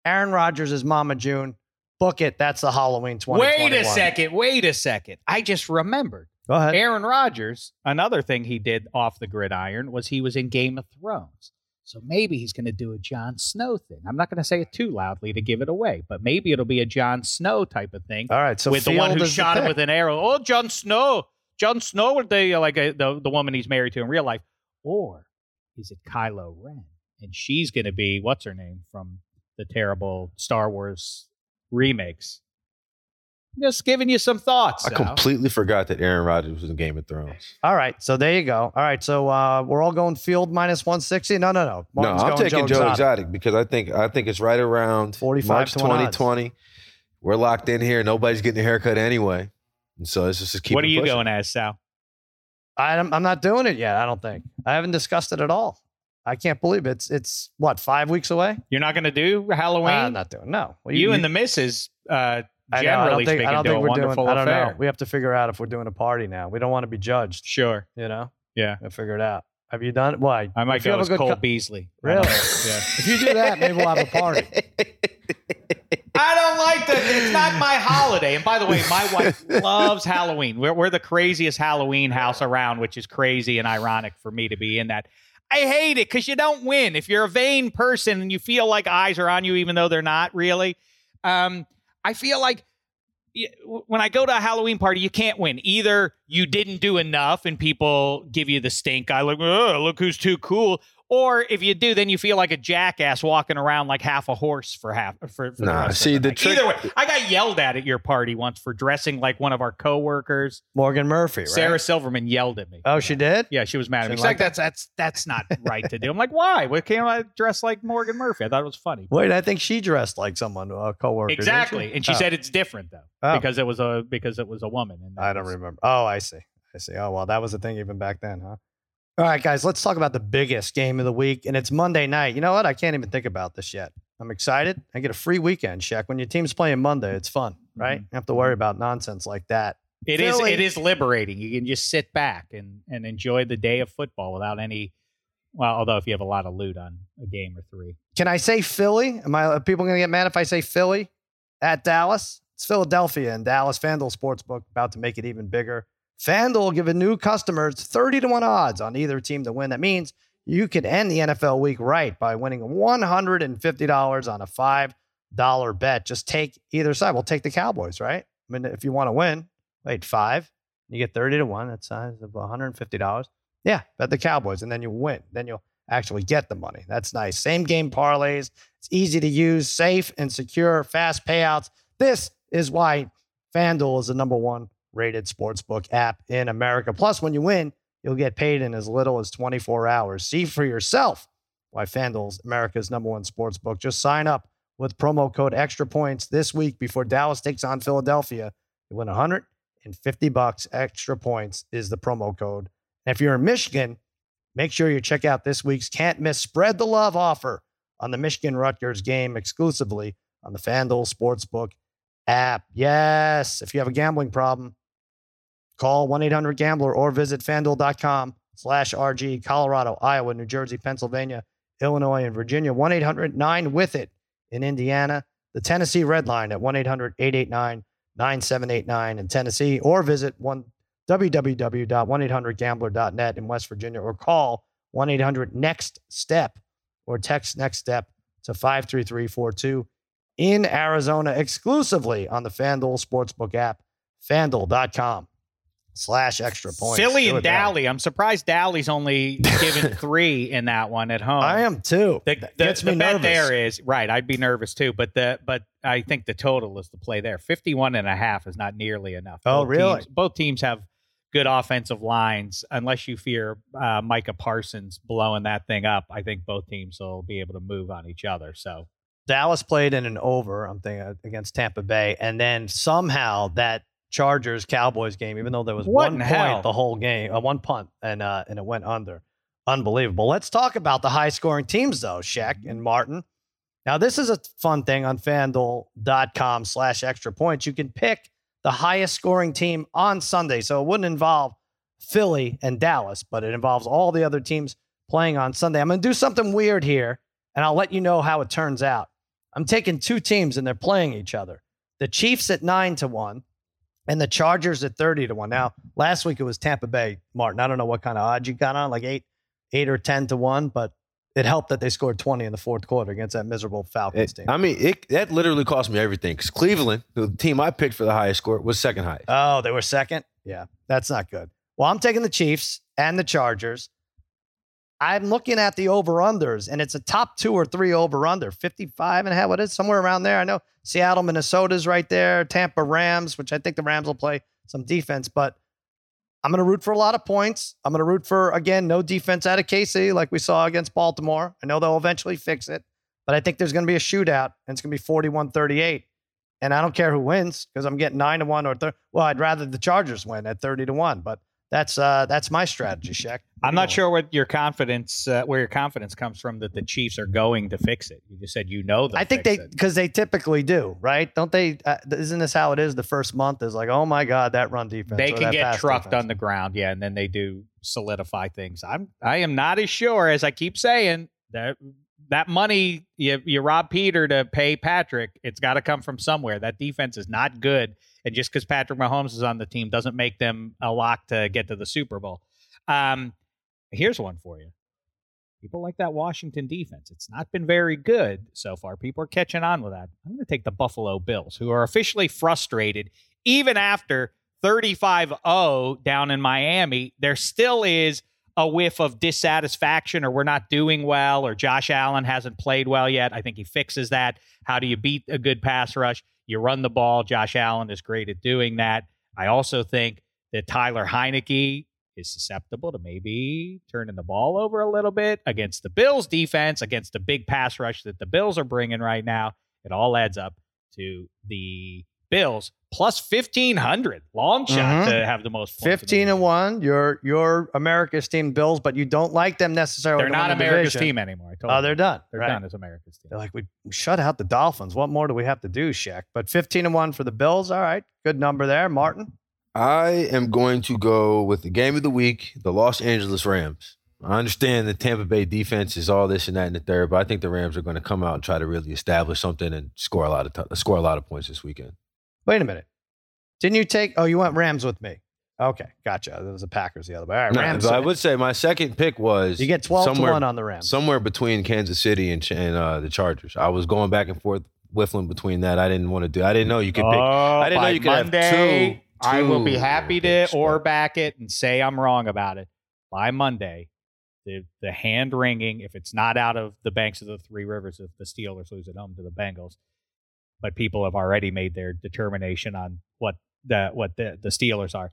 Aaron Rodgers is Mama June. Book it. That's the Halloween 2021. Wait a second. Wait a second. I just remembered. Go ahead. Aaron Rodgers, another thing he did off the gridiron was he was in Game of Thrones. So maybe he's going to do a Jon Snow thing. I'm not going to say it too loudly to give it away, but maybe it'll be a Jon Snow type of thing All right. So with the one who shot him with an arrow. Oh, Jon Snow. Jon Snow, or they like uh, the the woman he's married to in real life, or is it Kylo Ren? And she's going to be what's her name from the terrible Star Wars remakes. Just giving you some thoughts. I Sal. completely forgot that Aaron Rodgers was in Game of Thrones. All right. So there you go. All right. So uh, we're all going field minus 160. No, no, no. Martin's no, I'm going taking Joe Exotic. Exotic. because I think I think it's right around 45 March to one odds. 2020. We're locked in here. Nobody's getting a haircut anyway, and so it's just, just keep. what are you pushing. going as, Sal? I'm, I'm not doing it yet. I don't think. I haven't discussed it at all. I can't believe it. it's it's what five weeks away. You're not going to do Halloween? I'm not doing. No. Well, you, and the missus, uh, I know, I generally don't think, speaking, I don't do think we're doing. wonderful I don't affair. know. We have to figure out if we're doing a party now. We don't want to be judged. Sure. You know. Yeah. We'll figure it out. Have you done it? Why? I might If you go as Cole co- Beasley. Really? Yeah. If you do that, maybe we'll have a party. I don't like that. It's not my holiday. And by the way, my wife loves Halloween. We're, we're the craziest Halloween house around, which is crazy and ironic for me to be in that. I hate it because you don't win. If you're a vain person and you feel like eyes are on you, even though they're not really, um, I feel like when I go to a Halloween party, you can't win. Either you didn't do enough and people give you the stink eye, like, oh, look who's too cool. Or if you do, then you feel like a jackass walking around like half a horse for half for, for Nah, rest of see, the the trick- Either way, I got yelled at at your party once for dressing like one of our coworkers. Morgan Murphy, right? Sarah Silverman yelled at me. Oh, she did. Yeah, she was mad at me. She She's like, liked that's that's that's not right to do. I'm like, why? Why can't I dress like Morgan Murphy? I thought it was funny. Wait, I think she dressed like someone, a coworker. didn't she? Exactly, and she Oh. said it's different though Oh. because it was a because it was a woman. And I don't was- remember. Oh, I see. I see. Oh, well, that was the thing even back then, huh? All right, guys, let's talk about the biggest game of the week. And it's Monday night. You know what? I can't even think about this yet. I'm excited. I get a free weekend check. When your team's playing Monday, it's fun, right? Mhm. You have to worry about nonsense like that. It is Philly- it is liberating. You can just sit back and and enjoy the day of football without any. Well, although if you have a lot of loot on a game or three, Can I say Philly? Am I are people going to get mad if I say Philly at Dallas? It's Philadelphia and Dallas FanDuel Sportsbook about to make it even bigger. FanDuel giving new customers 30 to 1 odds on either team to win. That means you could end the NFL week right by winning $150 on a $5 bet. Just take either side. We'll take the Cowboys, right? I mean, if you want to win, wait, five, you get 30 to 1. That's uh, size of $150. Yeah, bet the Cowboys, and then you win. Then you'll actually get the money. That's nice. Same game parlays. It's easy to use, safe and secure, fast payouts. This is why FanDuel is the number one rated sportsbook app in America. Plus, when you win, You'll get paid in as little as 24 hours. See for yourself why FanDuel's America's number one sports book. Just sign up with promo code extra points this week before Dallas takes on Philadelphia. You win 150 bucks. Extra points is the promo code. And if you're in Michigan, make sure you check out this week's can't miss spread the love offer on the Michigan Rutgers game exclusively on the FanDuel Sportsbook app. Yes, if you have a gambling problem, call 1-800-GAMBLER or visit FanDuel.com slash RG, Colorado, Iowa, New Jersey, Pennsylvania, Illinois, and Virginia. 1-800-9-WITH-IT in Indiana. The Tennessee Red Line at 1-800-889-9789 in Tennessee or visit one www.1800gambler.net in West Virginia or call 1-800-NEXT-STEP or text next step to 53342 in Arizona exclusively on the FanDuel Sportsbook app, fanduel.com slash extra points. Philly and. Dally. I'm surprised Dally's only given three in that one at home. I am too. The, That the, gets the me nervous. there is right. I'd be nervous too, but the but I think the total is the play there. 51 and a half is not nearly enough. Oh, Both really? Teams, both teams have good offensive lines. Unless you fear uh, Micah Parsons blowing that thing up, I think both teams will be able to move on each other. So Dallas played in an over, I'm thinking against Tampa Bay, and then somehow that Chargers Cowboys game, even though there was What one point the whole game, uh, one punt, and uh, and it went under. Unbelievable. Let's talk about the high scoring teams though, Shaq and Martin. Now this is a fun thing on FanDuel.com slash extra points. You can pick the highest scoring team on Sunday, so it wouldn't involve Philly and Dallas, but it involves all the other teams playing on Sunday. I'm going to do something weird here, and I'll let you know how it turns out. I'm taking two teams and they're playing each other. The Chiefs at nine to one and the Chargers at 30 to one. Now, last week it was Tampa Bay, Martin. I don't know what kind of odds you got on, like eight, eight or 10 to one, but it helped that they scored 20 in the fourth quarter against that miserable Falcons It- team. I mean, it, that literally cost me everything because Cleveland, the team I picked for the highest score, was second highest. Oh, they were second? Yeah, that's not good. Well, I'm taking the Chiefs and the Chargers. I'm looking at the over unders, and it's a top two or three over under 55 and a half. What is somewhere around there? I know Seattle, Minnesota's right there, Tampa Rams, which I think the Rams will play some defense, but I'm going to root for a lot of points. I'm going to root for, again, no defense out of KC like we saw against Baltimore. I know they'll eventually fix it, but I think there's going to be a shootout, and it's going to be 41 38. And I don't care who wins because I'm getting nine to one or thir- well, I'd rather the Chargers win at 30 to one, but that's uh that's my strategy, Shaq. I'm not sure what your confidence, uh, where your confidence comes from that the Chiefs are going to fix it. You just said you know. I think they because they typically do, right? Don't they? Uh, isn't this how it is? The first month is like, oh my god, that run defense. they can get trucked defense. on the ground, yeah, and then they do solidify things. I'm I am not as sure as I keep saying that that money you you rob Peter to pay Patrick. It's got to come from somewhere. That defense is not good, and just because Patrick Mahomes is on the team doesn't make them a lock to get to the Super Bowl. Um, here's one for you. People like that Washington defense. It's not been very good so far. People are catching on with that. I'm going to take the Buffalo Bills, who are officially frustrated even after 35 0 down in Miami. There still is a whiff of dissatisfaction, or we're not doing well, or Josh Allen hasn't played well yet. I think he fixes that. How do you beat a good pass rush? You run the ball. Josh Allen is great at doing that. I also think that Tyler Heinicke is susceptible to maybe turning the ball over a little bit against the Bills defense, against the big pass rush that the Bills are bringing right now. It all adds up to the Bills plus 1500 long shot Mhm. to have the most points in the 15 and one. You're you're America's team Bills, but you don't like them necessarily. They're not the America's division. team anymore. Oh, you. they're done. They're right? done as America's team. They're like, we shut out the Dolphins. What more do we have to do, Shaq? But 15 and one for the Bills. All right, good number there, Martin. I am going to go with the game of the week, the Los Angeles Rams. I understand the Tampa Bay defense is all this and that and the third, but I think the Rams are going to come out and try to really establish something and score a lot of t- score a lot of points this weekend. Wait a minute. Didn't you take? Oh, you went Rams with me. Okay, gotcha. There was the Packers the other way. All right, No, Rams. but I would say my second pick was you get 12 somewhere, to one on the Rams. somewhere between Kansas City and, Ch- and uh, the Chargers. I was going back and forth whiffling between that. I didn't want to do. I didn't know you could pick. Oh, I didn't know by you could have Monday, two- I will be two happy to picks, or but- back it and say I'm wrong about it. By Monday, the the hand wringing, if it's not out of the banks of the three rivers, if the Steelers lose at home to the Bengals, but people have already made their determination on what the what the, the Steelers are.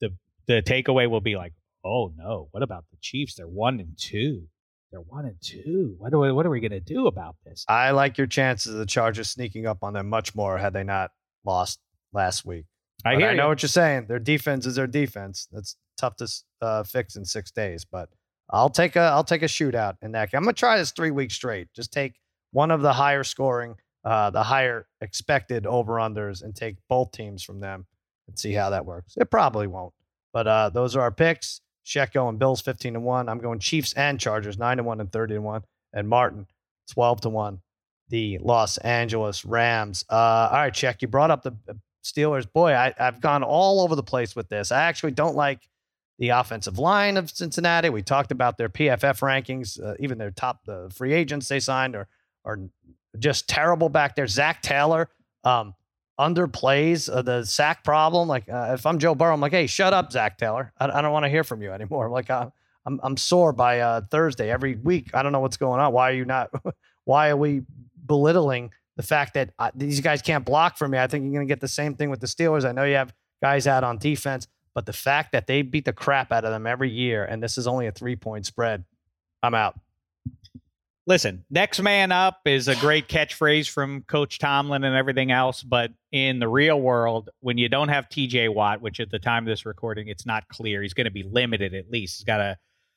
The the takeaway will be like, oh no, what about the Chiefs? They're one and two. They're one and two. What, do we, what are we going to do about this? I like your chances of the Chargers sneaking up on them much more had they not lost last week. I I know what you're saying. Their defense is their defense. That's tough to uh, fix in six days. But I'll take a I'll take a shootout in that. Game. I'm gonna try this three weeks straight. Just take one of the higher scoring, uh, the higher expected over unders, and take both teams from them and see how that works. It probably won't. But uh, those are our picks. Shek going Bills 15 to 1. I'm going Chiefs and Chargers 9 to 1 and 30 to 1. And Martin 12 to 1. The Los Angeles Rams. Uh, all right, Shek. You brought up the uh, Steelers. Boy, I, I've gone all over the place with this. I actually don't like the offensive line of Cincinnati. We talked about their PFF rankings, uh, even their top the free agents they signed are are just terrible back there. Zac Taylor um, underplays uh, the sack problem. Like uh, if I'm Joe Burrow, I'm like, hey, shut up, Zac Taylor. I, I don't want to hear from you anymore. Like uh, I'm I'm sore by uh, Thursday every week. I don't know what's going on. Why are you not? why are we belittling the fact that uh, these guys can't block for me? I think you're going to get the same thing with the Steelers. I know you have guys out on defense, but the fact that they beat the crap out of them every year, and this is only a three point spread, I'm out. Listen, next man up is a great catchphrase from Coach Tomlin and everything else. But in the real world, when you don't have TJ Watt, which at the time of this recording, it's not clear, he's going to be limited at least. He's got a,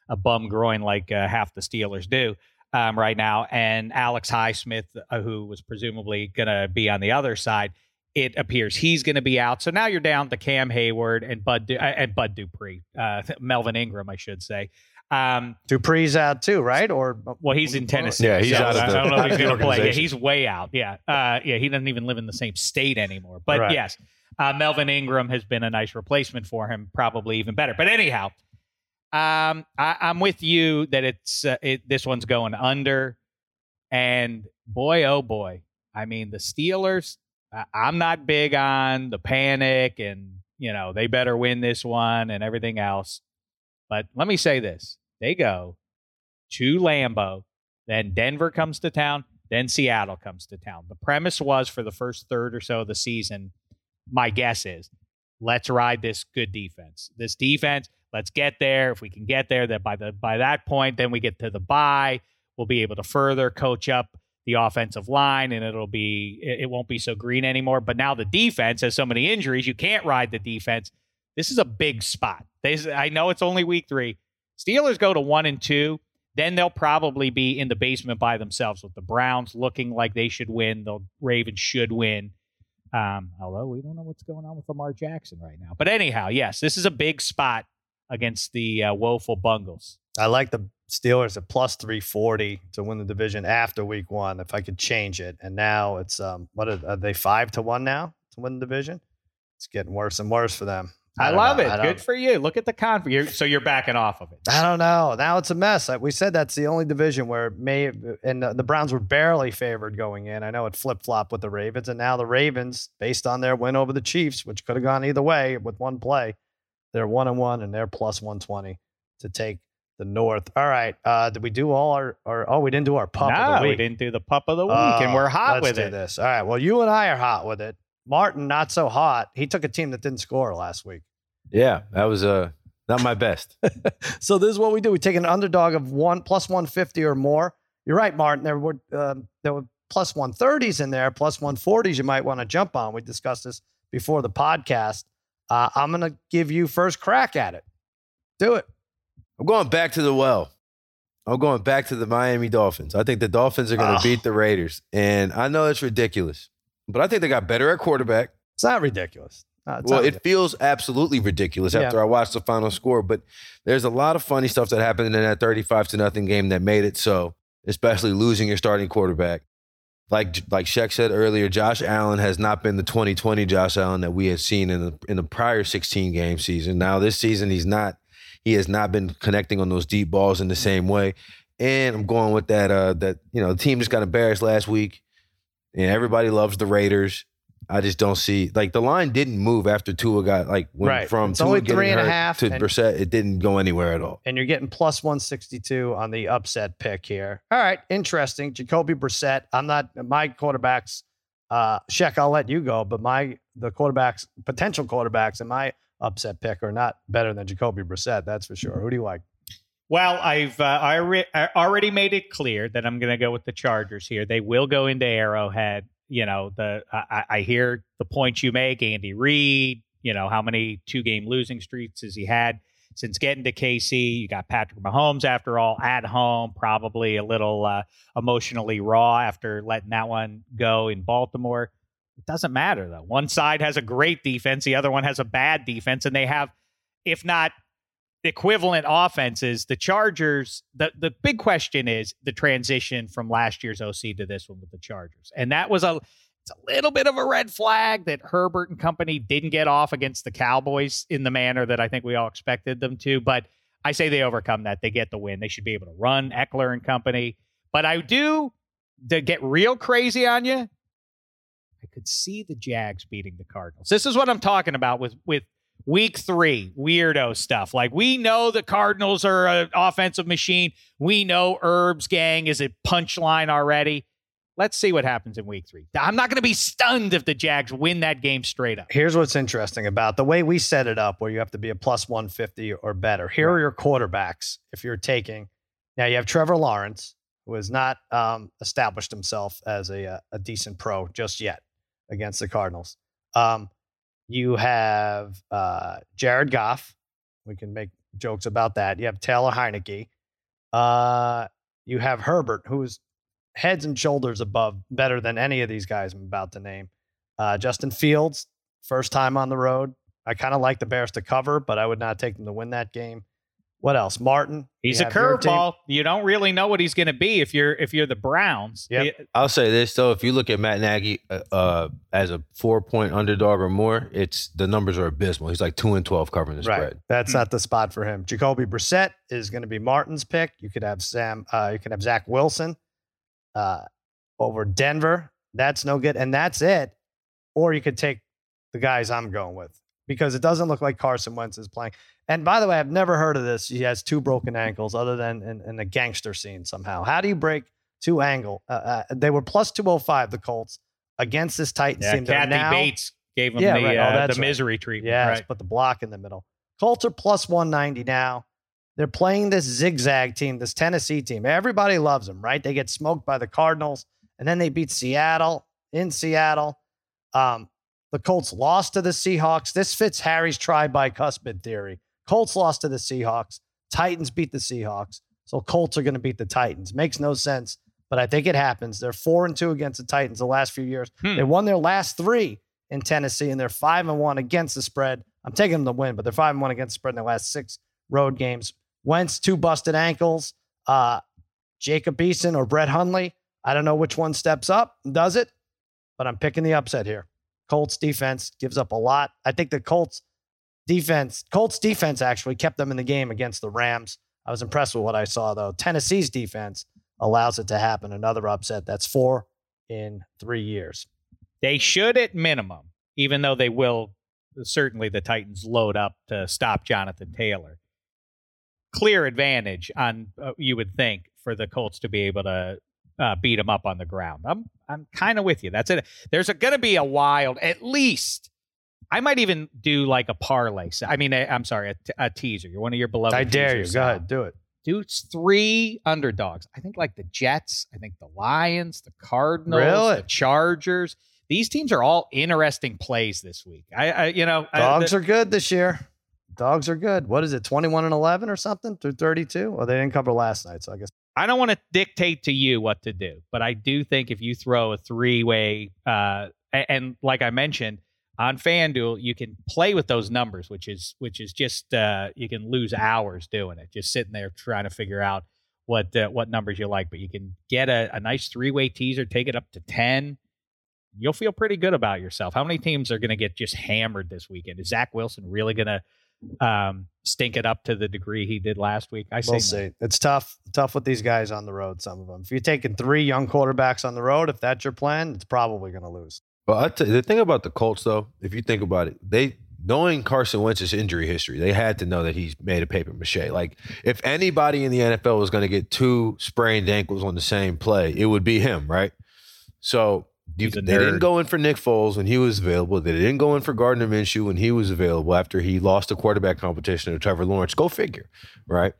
a bum groin like uh, half the Steelers do um, right now. And Alex Highsmith, uh, who was presumably going to be on the other side, it appears he's going to be out. So now you're down to Cam Heyward and Bud Du- uh, and Bud Dupree, uh, Melvin Ingram, I should say. Um, Dupree's out too, right? Or well, he's in Tennessee. Yeah, he's so out of I don't know if he's going to play. Yeah, he's way out. Yeah, uh, yeah, he doesn't even live in the same state anymore. But Right. yes, uh, Melvin Ingram has been a nice replacement for him, probably even better. But anyhow, um, I, I'm with you that it's uh, it, this one's going under, and boy, oh boy, I mean the Steelers. I, I'm not big on the panic and you know they better win this one and everything else. But let me say this: they go to Lambeau, then Denver comes to town, then Seattle comes to town. The premise was for the first third or so of the season. My guess is let's ride this good defense. This defense, let's get there. If we can get there, that by the by that point, then we get to the bye. We'll be able to further coach up the offensive line, and it'll be it won't be so green anymore. But now the defense has so many injuries, you can't ride the defense. This is a big spot. I know it's only week three. Steelers go to one and two then they'll probably be in the basement by themselves with the Browns looking like they should win. The Ravens should win. Um, although we don't know what's going on with Lamar Jackson right now. But anyhow, yes, this is a big spot against the uh, woeful Bungles. I like the Steelers at plus 340 to win the division after week one. If I could change it, and now it's um, what are, are they five to one now to win the division? It's getting worse and worse for them. I, don't love know. it. I Good for you. Look at the con. You're, so you're backing off of it. I don't know. Now it's a mess. We said that's the only division where it may and the, the Browns were barely favored going in. I know it flip flop with the Ravens, and now the Ravens, based on their win over the Chiefs, which could have gone either way with one play, they're one and one, and they're plus one twenty to take the North. All right. Uh, did we do all our? our oh, we didn't do our pup no, of the we didn't do the pup of the week, Oh, and we're hot let's with do it. This. All right. Well, you and I are hot with it. Martin, not so hot. He took a team that didn't score last week. Yeah, that was uh not my best. So this is what we do. We take an underdog of one plus one fifty or more. You're right, Martin. There were um, there were plus one thirties in there, plus one forties. You might want to jump on. We discussed this before the podcast. Uh, I'm gonna give you first crack at it. Do it. I'm going back to the well. I'm going back to the Miami Dolphins. I think the Dolphins are going to Ugh. beat the Raiders, and I know it's ridiculous, but I think they got better at quarterback. It's not ridiculous. No, it's well, not it feels absolutely ridiculous Yeah. after I watched the final score, but there's a lot of funny stuff that happened in that 35 to nothing game that made it so, especially losing your starting quarterback. Like like Shek said earlier, Josh Allen has not been the 2020 Josh Allen that we had seen in the in the prior 16 game season. Now this season he's not he has not been connecting on those deep balls in the same way. And I'm going with that uh that you know, the team just got embarrassed last week and everybody loves the Raiders. I just don't see like the line didn't move after Tua got like went Right. from It's Tua only three and a half, to Brissett. It didn't go anywhere at all. and you're getting plus 162 on the upset pick here. All right, interesting. Jacoby Brissett. I'm not my quarterbacks. Uh, Shek, I'll let you go, but my the quarterbacks, potential quarterbacks and my upset pick are not better than Jacoby Brissett. That's for sure. Who do you like? Well, I've uh, I, re- I already made it clear that I'm going to go with the Chargers here. They will go into Arrowhead. You know, the I, I hear the points you make. Andy Reid. You know, how many two game losing streaks has he had since getting to KC? You got Patrick Mahomes after all at home, probably a little uh, emotionally raw after letting that one go in Baltimore. It doesn't matter though. One side has a great defense, the other one has a bad defense, and they have, if not equivalent offenses. The Chargers, the, the big question is the transition from last year's OC to this one with the Chargers. And that was a it's a little bit of a red flag that Herbert and company didn't get off against the Cowboys in the manner that I think we all expected them to. But I say they overcome that. They get the win. They should be able to run Ekeler and company. But I do to get real crazy on you. I could see the Jags beating the Cardinals. This is what I'm talking about with with week three weirdo stuff. Like we know the Cardinals are an offensive machine. We know Herb's gang is a punchline already. Let's see what happens in week three. I'm not going to be stunned if the Jags win that game straight up. Here's what's interesting about the way we set it up, where you have to be a plus 150 or better. Here are your quarterbacks. If you're taking now, you have Trevor Lawrence, who has not um, established himself as a, uh, a decent pro just yet against the Cardinals. Um, you have uh, Jared Goff. We can make jokes about that. You have Taylor Heinicke. Uh, you have Herbert, who's heads and shoulders above, better than any of these guys I'm about to name. Uh, Justin Fields, first time on the road. I kind of like the Bears to cover, but I would not take them to win that game. What else? Martin. He's a curveball. You don't really know what he's going to be if you're if you're the Browns. Yeah. I'll say this though: if you look at Matt Nagy uh, uh, as a four point underdog or more, it's the numbers are abysmal. He's like two and twelve covering the right. spread. That's Hmm. not the spot for him. Jacoby Brissett is going to be Martin's pick. You could have Sam. Uh, you can have Zach Wilson uh, over Denver. That's no good, and that's it. Or you could take the guys I'm going with because it doesn't look like Carson Wentz is playing. And by the way, I've never heard of this. He has two broken ankles, other than in, in a gangster scene somehow. How do you break two ankle? Uh, uh, they were plus two hundred five. The Colts against this Titans Yeah, team. Kathy now- Bates gave him Yeah, the right. Oh, uh, the right. misery treatment. Yeah, right. put the block in the middle. Colts are plus 190 now. They're playing this zigzag team, this Tennessee team. Everybody loves them, right? They get smoked by the Cardinals, and then they beat Seattle in Seattle. Um, the Colts lost to the Seahawks. This fits Harry's try bicuspid theory. Colts lost to the Seahawks. Titans beat the Seahawks. So Colts are going to beat the Titans. Makes no sense, but I think it happens. They're four and two against the Titans the last few years. Hmm. They won their last three in Tennessee, and they're five and one against the spread. I'm taking them to win, but they're five and one against the spread in their last six road games. Wentz two busted ankles. Uh, Jacob Eason or Brett Hundley. I don't know which one steps up and does it, but I'm picking the upset here. Colts defense gives up a lot. I think the Colts defense, Colts defense actually kept them in the game against the Rams. I was impressed with what I saw though. Tennessee's defense allows it to happen. Another upset. That's four in three years. They should at minimum, even though they will certainly the Titans load up to stop Jonathan Taylor. Clear advantage on uh, you would think for the Colts to be able to uh, beat them up on the ground. I'm I'm kind of with you. That's it. There's going to be a wild at least. I might even do like a parlay. I mean, i I'm sorry, a, t- a teaser. You're one of your beloved. I dare you. Go ahead. Do it. do three underdogs. I think like the Jets, I think the Lions, the Cardinals, Really? the Chargers. These teams are all interesting plays this week. I, I you know, I- Dogs the- are good this year. Dogs are good. What is it? 21 and 11 or something through 32? Well, they didn't cover last night, so I guess. I don't want to dictate to you what to do, but I do think if you throw a three way, uh, a- and, like I mentioned on FanDuel, you can play with those numbers, which is which is just uh, you can lose hours doing it, just sitting there trying to figure out what uh, what numbers you like. But you can get a, a nice three way teaser, take it up to ten. You'll feel pretty good about yourself. How many teams are going to get just hammered this weekend? Is Zach Wilson really going to um, stink it up to the degree he did last week? I We'll no. see. It's tough, tough with these guys on the road. Some of them. If you're taking three young quarterbacks on the road, if that's your plan, it's probably going to lose. But I you, the thing about the Colts, though, if you think about it, they knowing Carson Wentz's injury history, they had to know that he's made a paper mache. Like if anybody in the NFL was going to get two sprained ankles on the same play, it would be him, right? So You, they didn't go in for Nick Foles when he was available. They didn't go in for Gardner Minshew when he was available after he lost the quarterback competition to Trevor Lawrence. Go figure, right?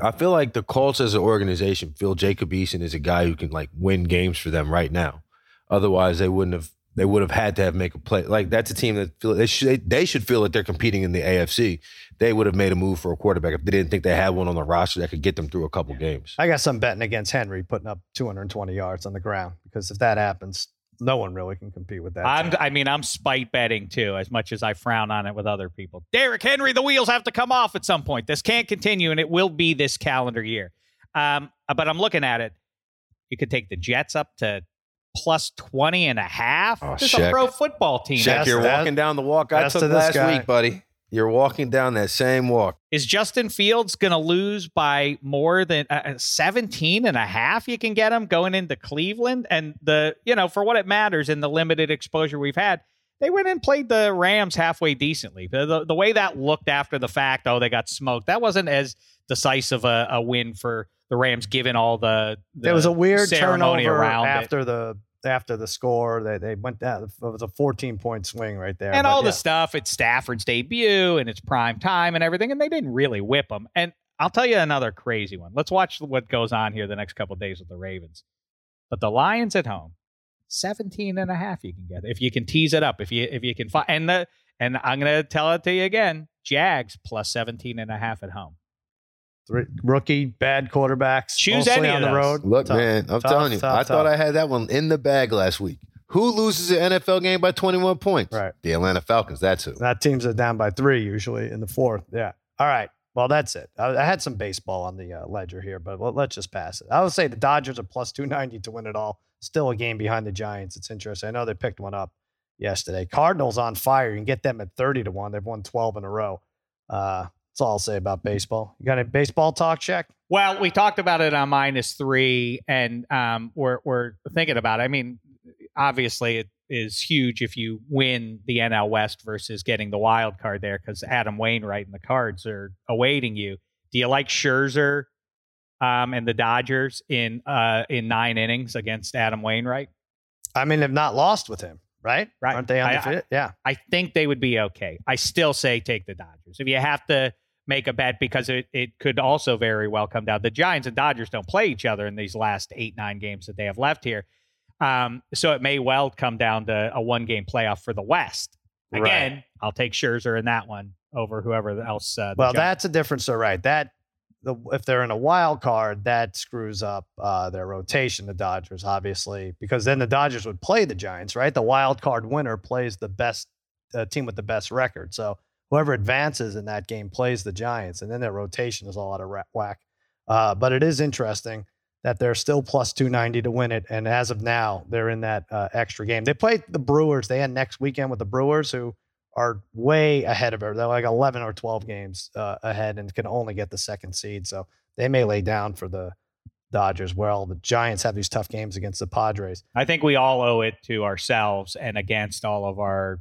I feel like the Colts as an organization feel Jacob Eason is a guy who can like win games for them right now. Otherwise, they wouldn't have. They would have had to have make a play. Like that's a team that feel they should they should feel that they're competing in the AFC. They would have made a move for a quarterback if they didn't think they had one on the roster that could get them through a couple games. I got some betting against Henry putting up 220 yards on the ground because if that happens, no one really can compete with that. I'm. I mean, I'm spite betting too, as much as I frown on it with other people. Derrick Henry, the wheels have to come off at some point. This can't continue, and it will be this calendar year. Um, but I'm looking at it. You could take the Jets up to plus 20 and a half. Oh, this is a pro football team. Shaq, you're that- walking down the walk I took to last guy. week, buddy. You're walking down that same walk. Is Justin Fields going to lose by more than uh, 17 and a half? You can get him going into Cleveland. And the, you know, for what it matters in the limited exposure we've had, they went and played the Rams halfway decently. The, the, the way that looked after the fact, oh, they got smoked, that wasn't as decisive a, a win for the Rams given all the, the there was a weird ceremony turnover around it. after the after the score. They they went down. It was a 14 point swing right there. and But all yeah. the stuff. It's Stafford's debut and it's prime time and everything, and they didn't really whip them. And I'll tell you another crazy one. Let's watch what goes on here the next couple of days with the Ravens. But the Lions at home, 17 and a half you can get if you can tease it up. If you if you can find and the and I'm gonna tell it to you again. Jags plus 17 and a half at home. Three, rookie bad quarterbacks. Choose any on of the those. road. Look, Tough. man, I'm Tough, telling you, tough, I thought. I had that one in the bag last week. Who loses an NFL game by 21 points? Right. The Atlanta Falcons. That's who. That teams are down by three usually in the fourth. Yeah. All right. Well, that's it. I, I had some baseball on the uh, ledger here, but let- let's just pass it. I would say the Dodgers are plus 290 to win it all. Still a game behind the Giants. It's interesting. I know they picked one up yesterday. Cardinals on fire. You can get them at 30 to 1. They've won 12 in a row. Uh, that's all I'll say about baseball. You got a baseball talk, Shek? Well, we talked about it on minus three, and um, we're we're thinking about. It. I mean, obviously, it is huge if you win the NL West versus getting the wild card there because Adam Wainwright and the Cards are awaiting you. Do you like Scherzer um, and the Dodgers in uh, in nine innings against Adam Wainwright? I mean, they've not lost with him, right? Right. Aren't they I- I- yeah. I think they would be okay. I still say take the Dodgers. If you have to make a bet, because it, it could also very well come down. The Giants and Dodgers don't play each other in these last eight, nine games that they have left here. Um, so it may well come down to a one game playoff for the West. Right. Again, I'll take Scherzer in that one over whoever else. Uh, Well, Giants- that's a difference, so right. That the if they're in a wild card, that screws up uh, their rotation. The Dodgers, obviously, because then the Dodgers would play the Giants, right? The wild card winner plays the best uh, team with the best record. So whoever advances in that game plays the Giants, and then their rotation is all out of whack. Uh, but it is interesting that they're still plus 290 to win it. And as of now, they're in that uh, extra game. They play the Brewers. They end next weekend with the Brewers, who are way ahead of her. They're like 11 or 12 games uh, ahead and can only get the second seed. So they may lay down for the Dodgers. Well, the Giants have these tough games against the Padres. I think we all owe it to ourselves and against all of our.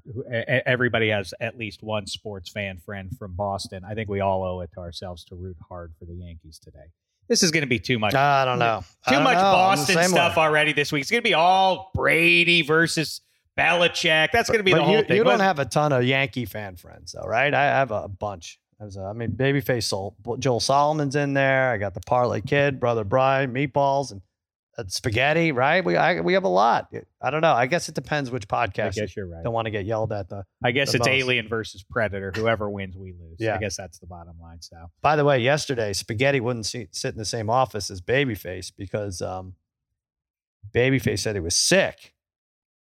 Everybody has at least one sports fan friend from Boston. I think we all owe it to ourselves to root hard for the Yankees today. This is going to be too much. I don't know. Too don't much know. Boston stuff way. already this week. It's going to be all Brady versus Belichick. That's going to be But the whole you, thing. you don't But- have a ton of Yankee fan friends, though, right? I have a bunch. There's a- I mean, Babyface Soul, Joel Solomon's in there. I got the Parlay Kid, Brother Brian, Meatballs, and uh, Spaghetti, right? We I, we have a lot. I don't know. I guess it depends which podcast. I guess you're right. Don't want to get yelled at. The I guess the it's most. Alien versus Predator. Whoever wins, we lose. Yeah. I guess that's the bottom line. So By the way, yesterday Spaghetti wouldn't see, sit in the same office as Babyface because um, Babyface said he was sick,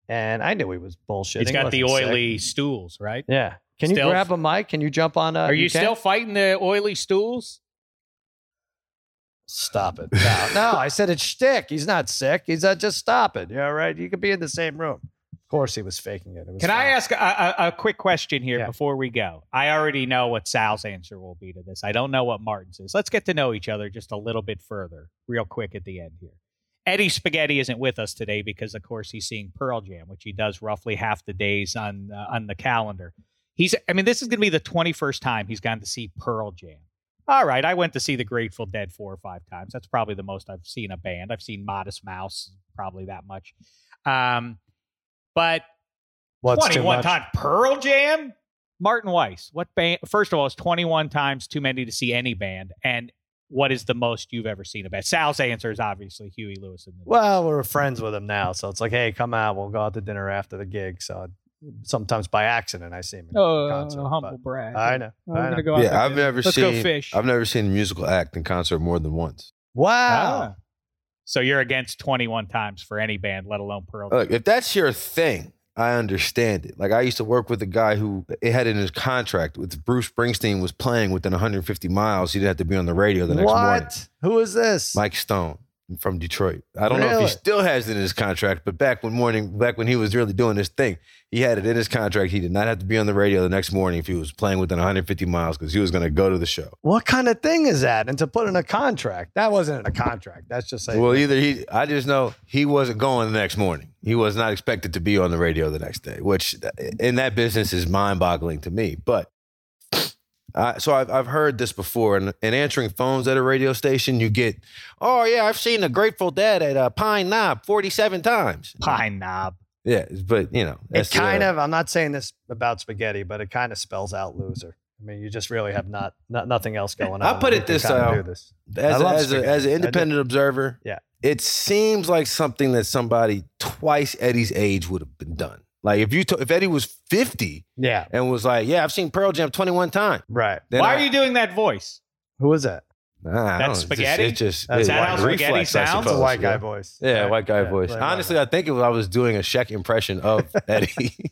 and I knew he was bullshit. He's got the wasn't sick. oily stools, right? Yeah. Can you Still- grab a mic? Can you jump on? Uh, Are you, can? still fighting the oily stools? Stop it. No, no, I said it's shtick. He's not sick. He's uh, just stop it. Yeah, right. You could be in the same room. Of course, he was faking it. it was Can I ask a, a, a quick question here Yeah. before we go? I already know what Sal's answer will be to this. I don't know what Martin's is. Let's get to know each other just a little bit further, real quick at the end here. Eddie Spaghetti isn't with us today because, of course, he's seeing Pearl Jam, which he does roughly half the days on uh, on the calendar. He's, I mean, this is going to be the twenty first time he's gone to see Pearl Jam. All right, I went to see the Grateful Dead four or five times. That's probably the most I've seen a band. I've seen Modest Mouse, probably that much. Um, but What's 21 times Pearl Jam, Martin Weiss. What band? First of all, it's 21 times too many to see any band. And what is the most you've ever seen a band? Sal's answer is obviously Huey Lewis. And the Well, we're friends with him now, so it's like, hey, come out. We'll go out to dinner after the gig. So sometimes by accident, I see him. in oh, concert, humble but brag. I know. We're I know. Gonna go yeah, I've never Let's seen. go fish. I've never seen a musical act in concert more than once. Wow. Ah. So you're against 21 times for any band, let alone Pearl. Look, if that's your thing, I understand it. Like I used to work with a guy who it had in his contract with Bruce Springsteen was playing within 150 miles. He didn't have to be on the radio the next what? morning. Who is this? Mike Stone from Detroit. I don't know if he still has it in his contract, but back when morning, back when he was really doing this thing, he had it in his contract. He did not have to be on the radio the next morning if he was playing within 150 miles because he was going to go to the show. What kind of thing is that? And to put in a contract, that wasn't in a contract. That's just saying. Well, either he, I just know he wasn't going the next morning. He was not expected to be on the radio the next day, which in that business is mind boggling to me. But uh, so I've, I've heard this before. And in answering phones at a radio station, you get, oh, yeah, I've seen the Grateful Dead at uh, Pine Knob 47 times. Pine Knob. Yeah, but you know, it kind uh, of. I'm not saying this about spaghetti, but it kind of spells out loser. I mean, you just really have not, not nothing else going on. I'll put it this kinda do this. as, as, a, as an independent observer, Yeah. it seems like something that somebody twice Eddie's age would have been done. Like if you, to, if Eddie was 50 Yeah. and was like, yeah, I've seen Pearl Jam 21 times. Right. then Why I- are you doing that voice? Who is that? Nah, That's don't know. It's just- spaghetti? It's just, That's it's that like how spaghetti reflex, I sounds? It's a white guy yeah. voice. Yeah, Right. white guy Yeah, voice. right, Honestly. I think if I was doing a Shek impression of Eddie,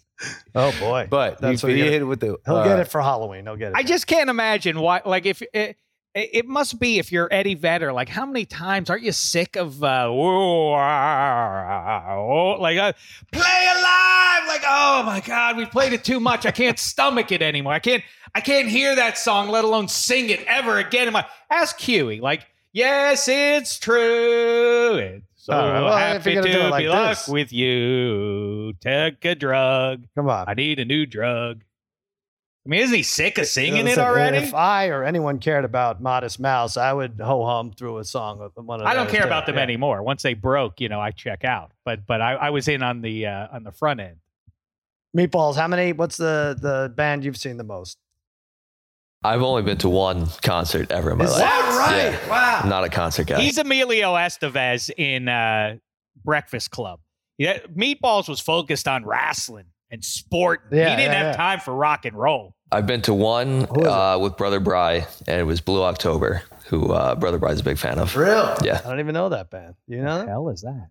oh boy, but That's he, what he you're hit it with the. he'll uh, get it for Halloween. He'll get it. I just can't imagine why. Like, if it, it must be if you're Eddie Vedder, like, how many times aren't you sick of, uh, "Whoa, ah, oh," like, uh, play alive? Like, oh my God, we played it too much. I can't stomach it anymore. I can't, I can't hear that song, let alone sing it ever again. In my, ask Huey, like, yes, it's true. It's so right, well, happy to gonna do it like be luck with you. Take a drug. Come on. I need a new drug. I mean, isn't he sick of singing it Listen, already? If I or anyone cared about Modest Mouse, I would ho hum through a song. Of one of I don't care about them Yeah. anymore. Once they broke, you know, I check out. But but I, I was in on the uh, on the front end. Meatballs. How many? What's the the band you've seen the most? I've only been to one concert ever in my Is life. that right? Yeah. Wow. I'm not a concert guy. He's Emilio Estevez in uh, Breakfast Club. Yeah, Meatballs was focused on wrestling and sport. Yeah, he didn't yeah, have yeah. time for rock and roll. I've been to one Who is it? uh, with Brother Bry, and it was Blue October, who uh, Brother Bry's a big fan of. Really? Yeah. I don't even know that band. You know? that? hell is that?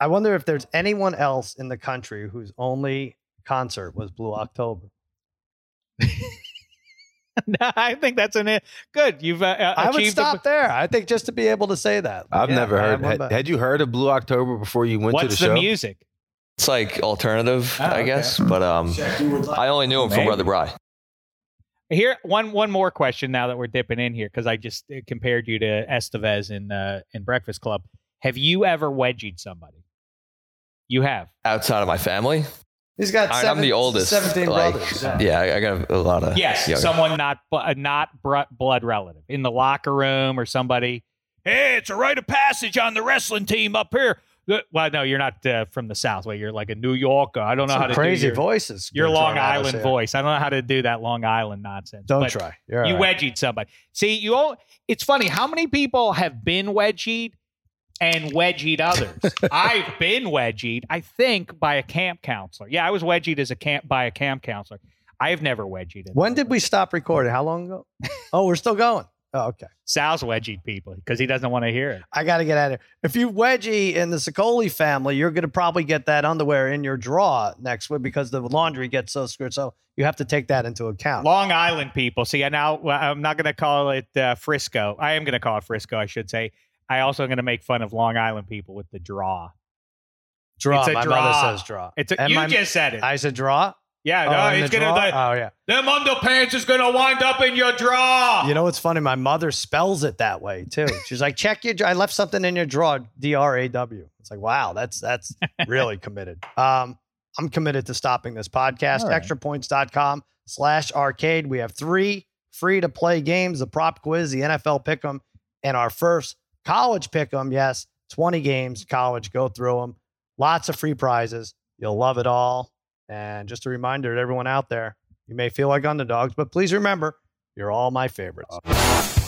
I wonder if there's anyone else in the country whose only concert was Blue October. no, I think that's an good. You've uh, uh, I would achieved a- stop there. I think just to be able to say that. I've Yeah, never I heard. have one Had, back. had you heard of Blue October before you went to What's the the, show? music? It's like alternative, Oh, I okay. guess, but um, I only knew him from Maybe. Brother Bry. Here, one one more question. Now that we're dipping in here, because I just uh, compared you to Estevez in uh, in Breakfast Club. Have you ever wedgied somebody? You have. Outside of my family, He's got I- I'm the oldest, 17 like- brothers. yeah, I, I got a lot of Yes, younger- someone not bu- uh, not blood relative in the locker room or somebody. Hey, it's a rite of passage on the wrestling team up here. Well, no, you're not uh, from the South. Well, you're like a New Yorker. I don't know Some how to crazy do your, voices. your Long thrown at us Island voice. I don't know how to do that Long Island nonsense. Don't try. You're you right. wedgied somebody. See, you all. It's funny how many people have been wedgied and wedgied others. I've been wedgied. I think by a camp counselor. Yeah, I was wedgied as a camp by a camp counselor. I have never wedgied. When did we stop recording? How long ago? oh, we're still going. Oh, okay. Sal's wedgied people because he doesn't want to hear it. I got to get out of here. If you wedgie in the Sicoli family, you're going to probably get that underwear in your drawer next week because the laundry gets so screwed. So you have to take that into account. Long Island people. See, I now I'm not going to call it uh, Frisco. I am going to call it Frisco. I should say. I also am going to make fun of Long Island people with the draw. Draw. It's a My draw. mother says draw. It's a, And you my- just said it. I said draw. Yeah, Oh, no, it's the gonna. drawer? The, oh yeah. them underpants is gonna wind up in your draw. You know what's funny? My mother spells it that way too. She's like, check your. I left something in your drawer. D R A W. It's like, wow, that's that's really committed. Um, I'm committed to stopping this podcast. All right. Extrapoints.com slash arcade. We have three free to play games, the prop quiz, the NFL pick 'em, and our first college pick 'em. Yes, 20 games, college, go through them. Lots of free prizes. You'll love it all. And just a reminder to everyone out there, you may feel like underdogs, but please remember, you're all my favorites.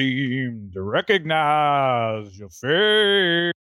Seem to recognize your face.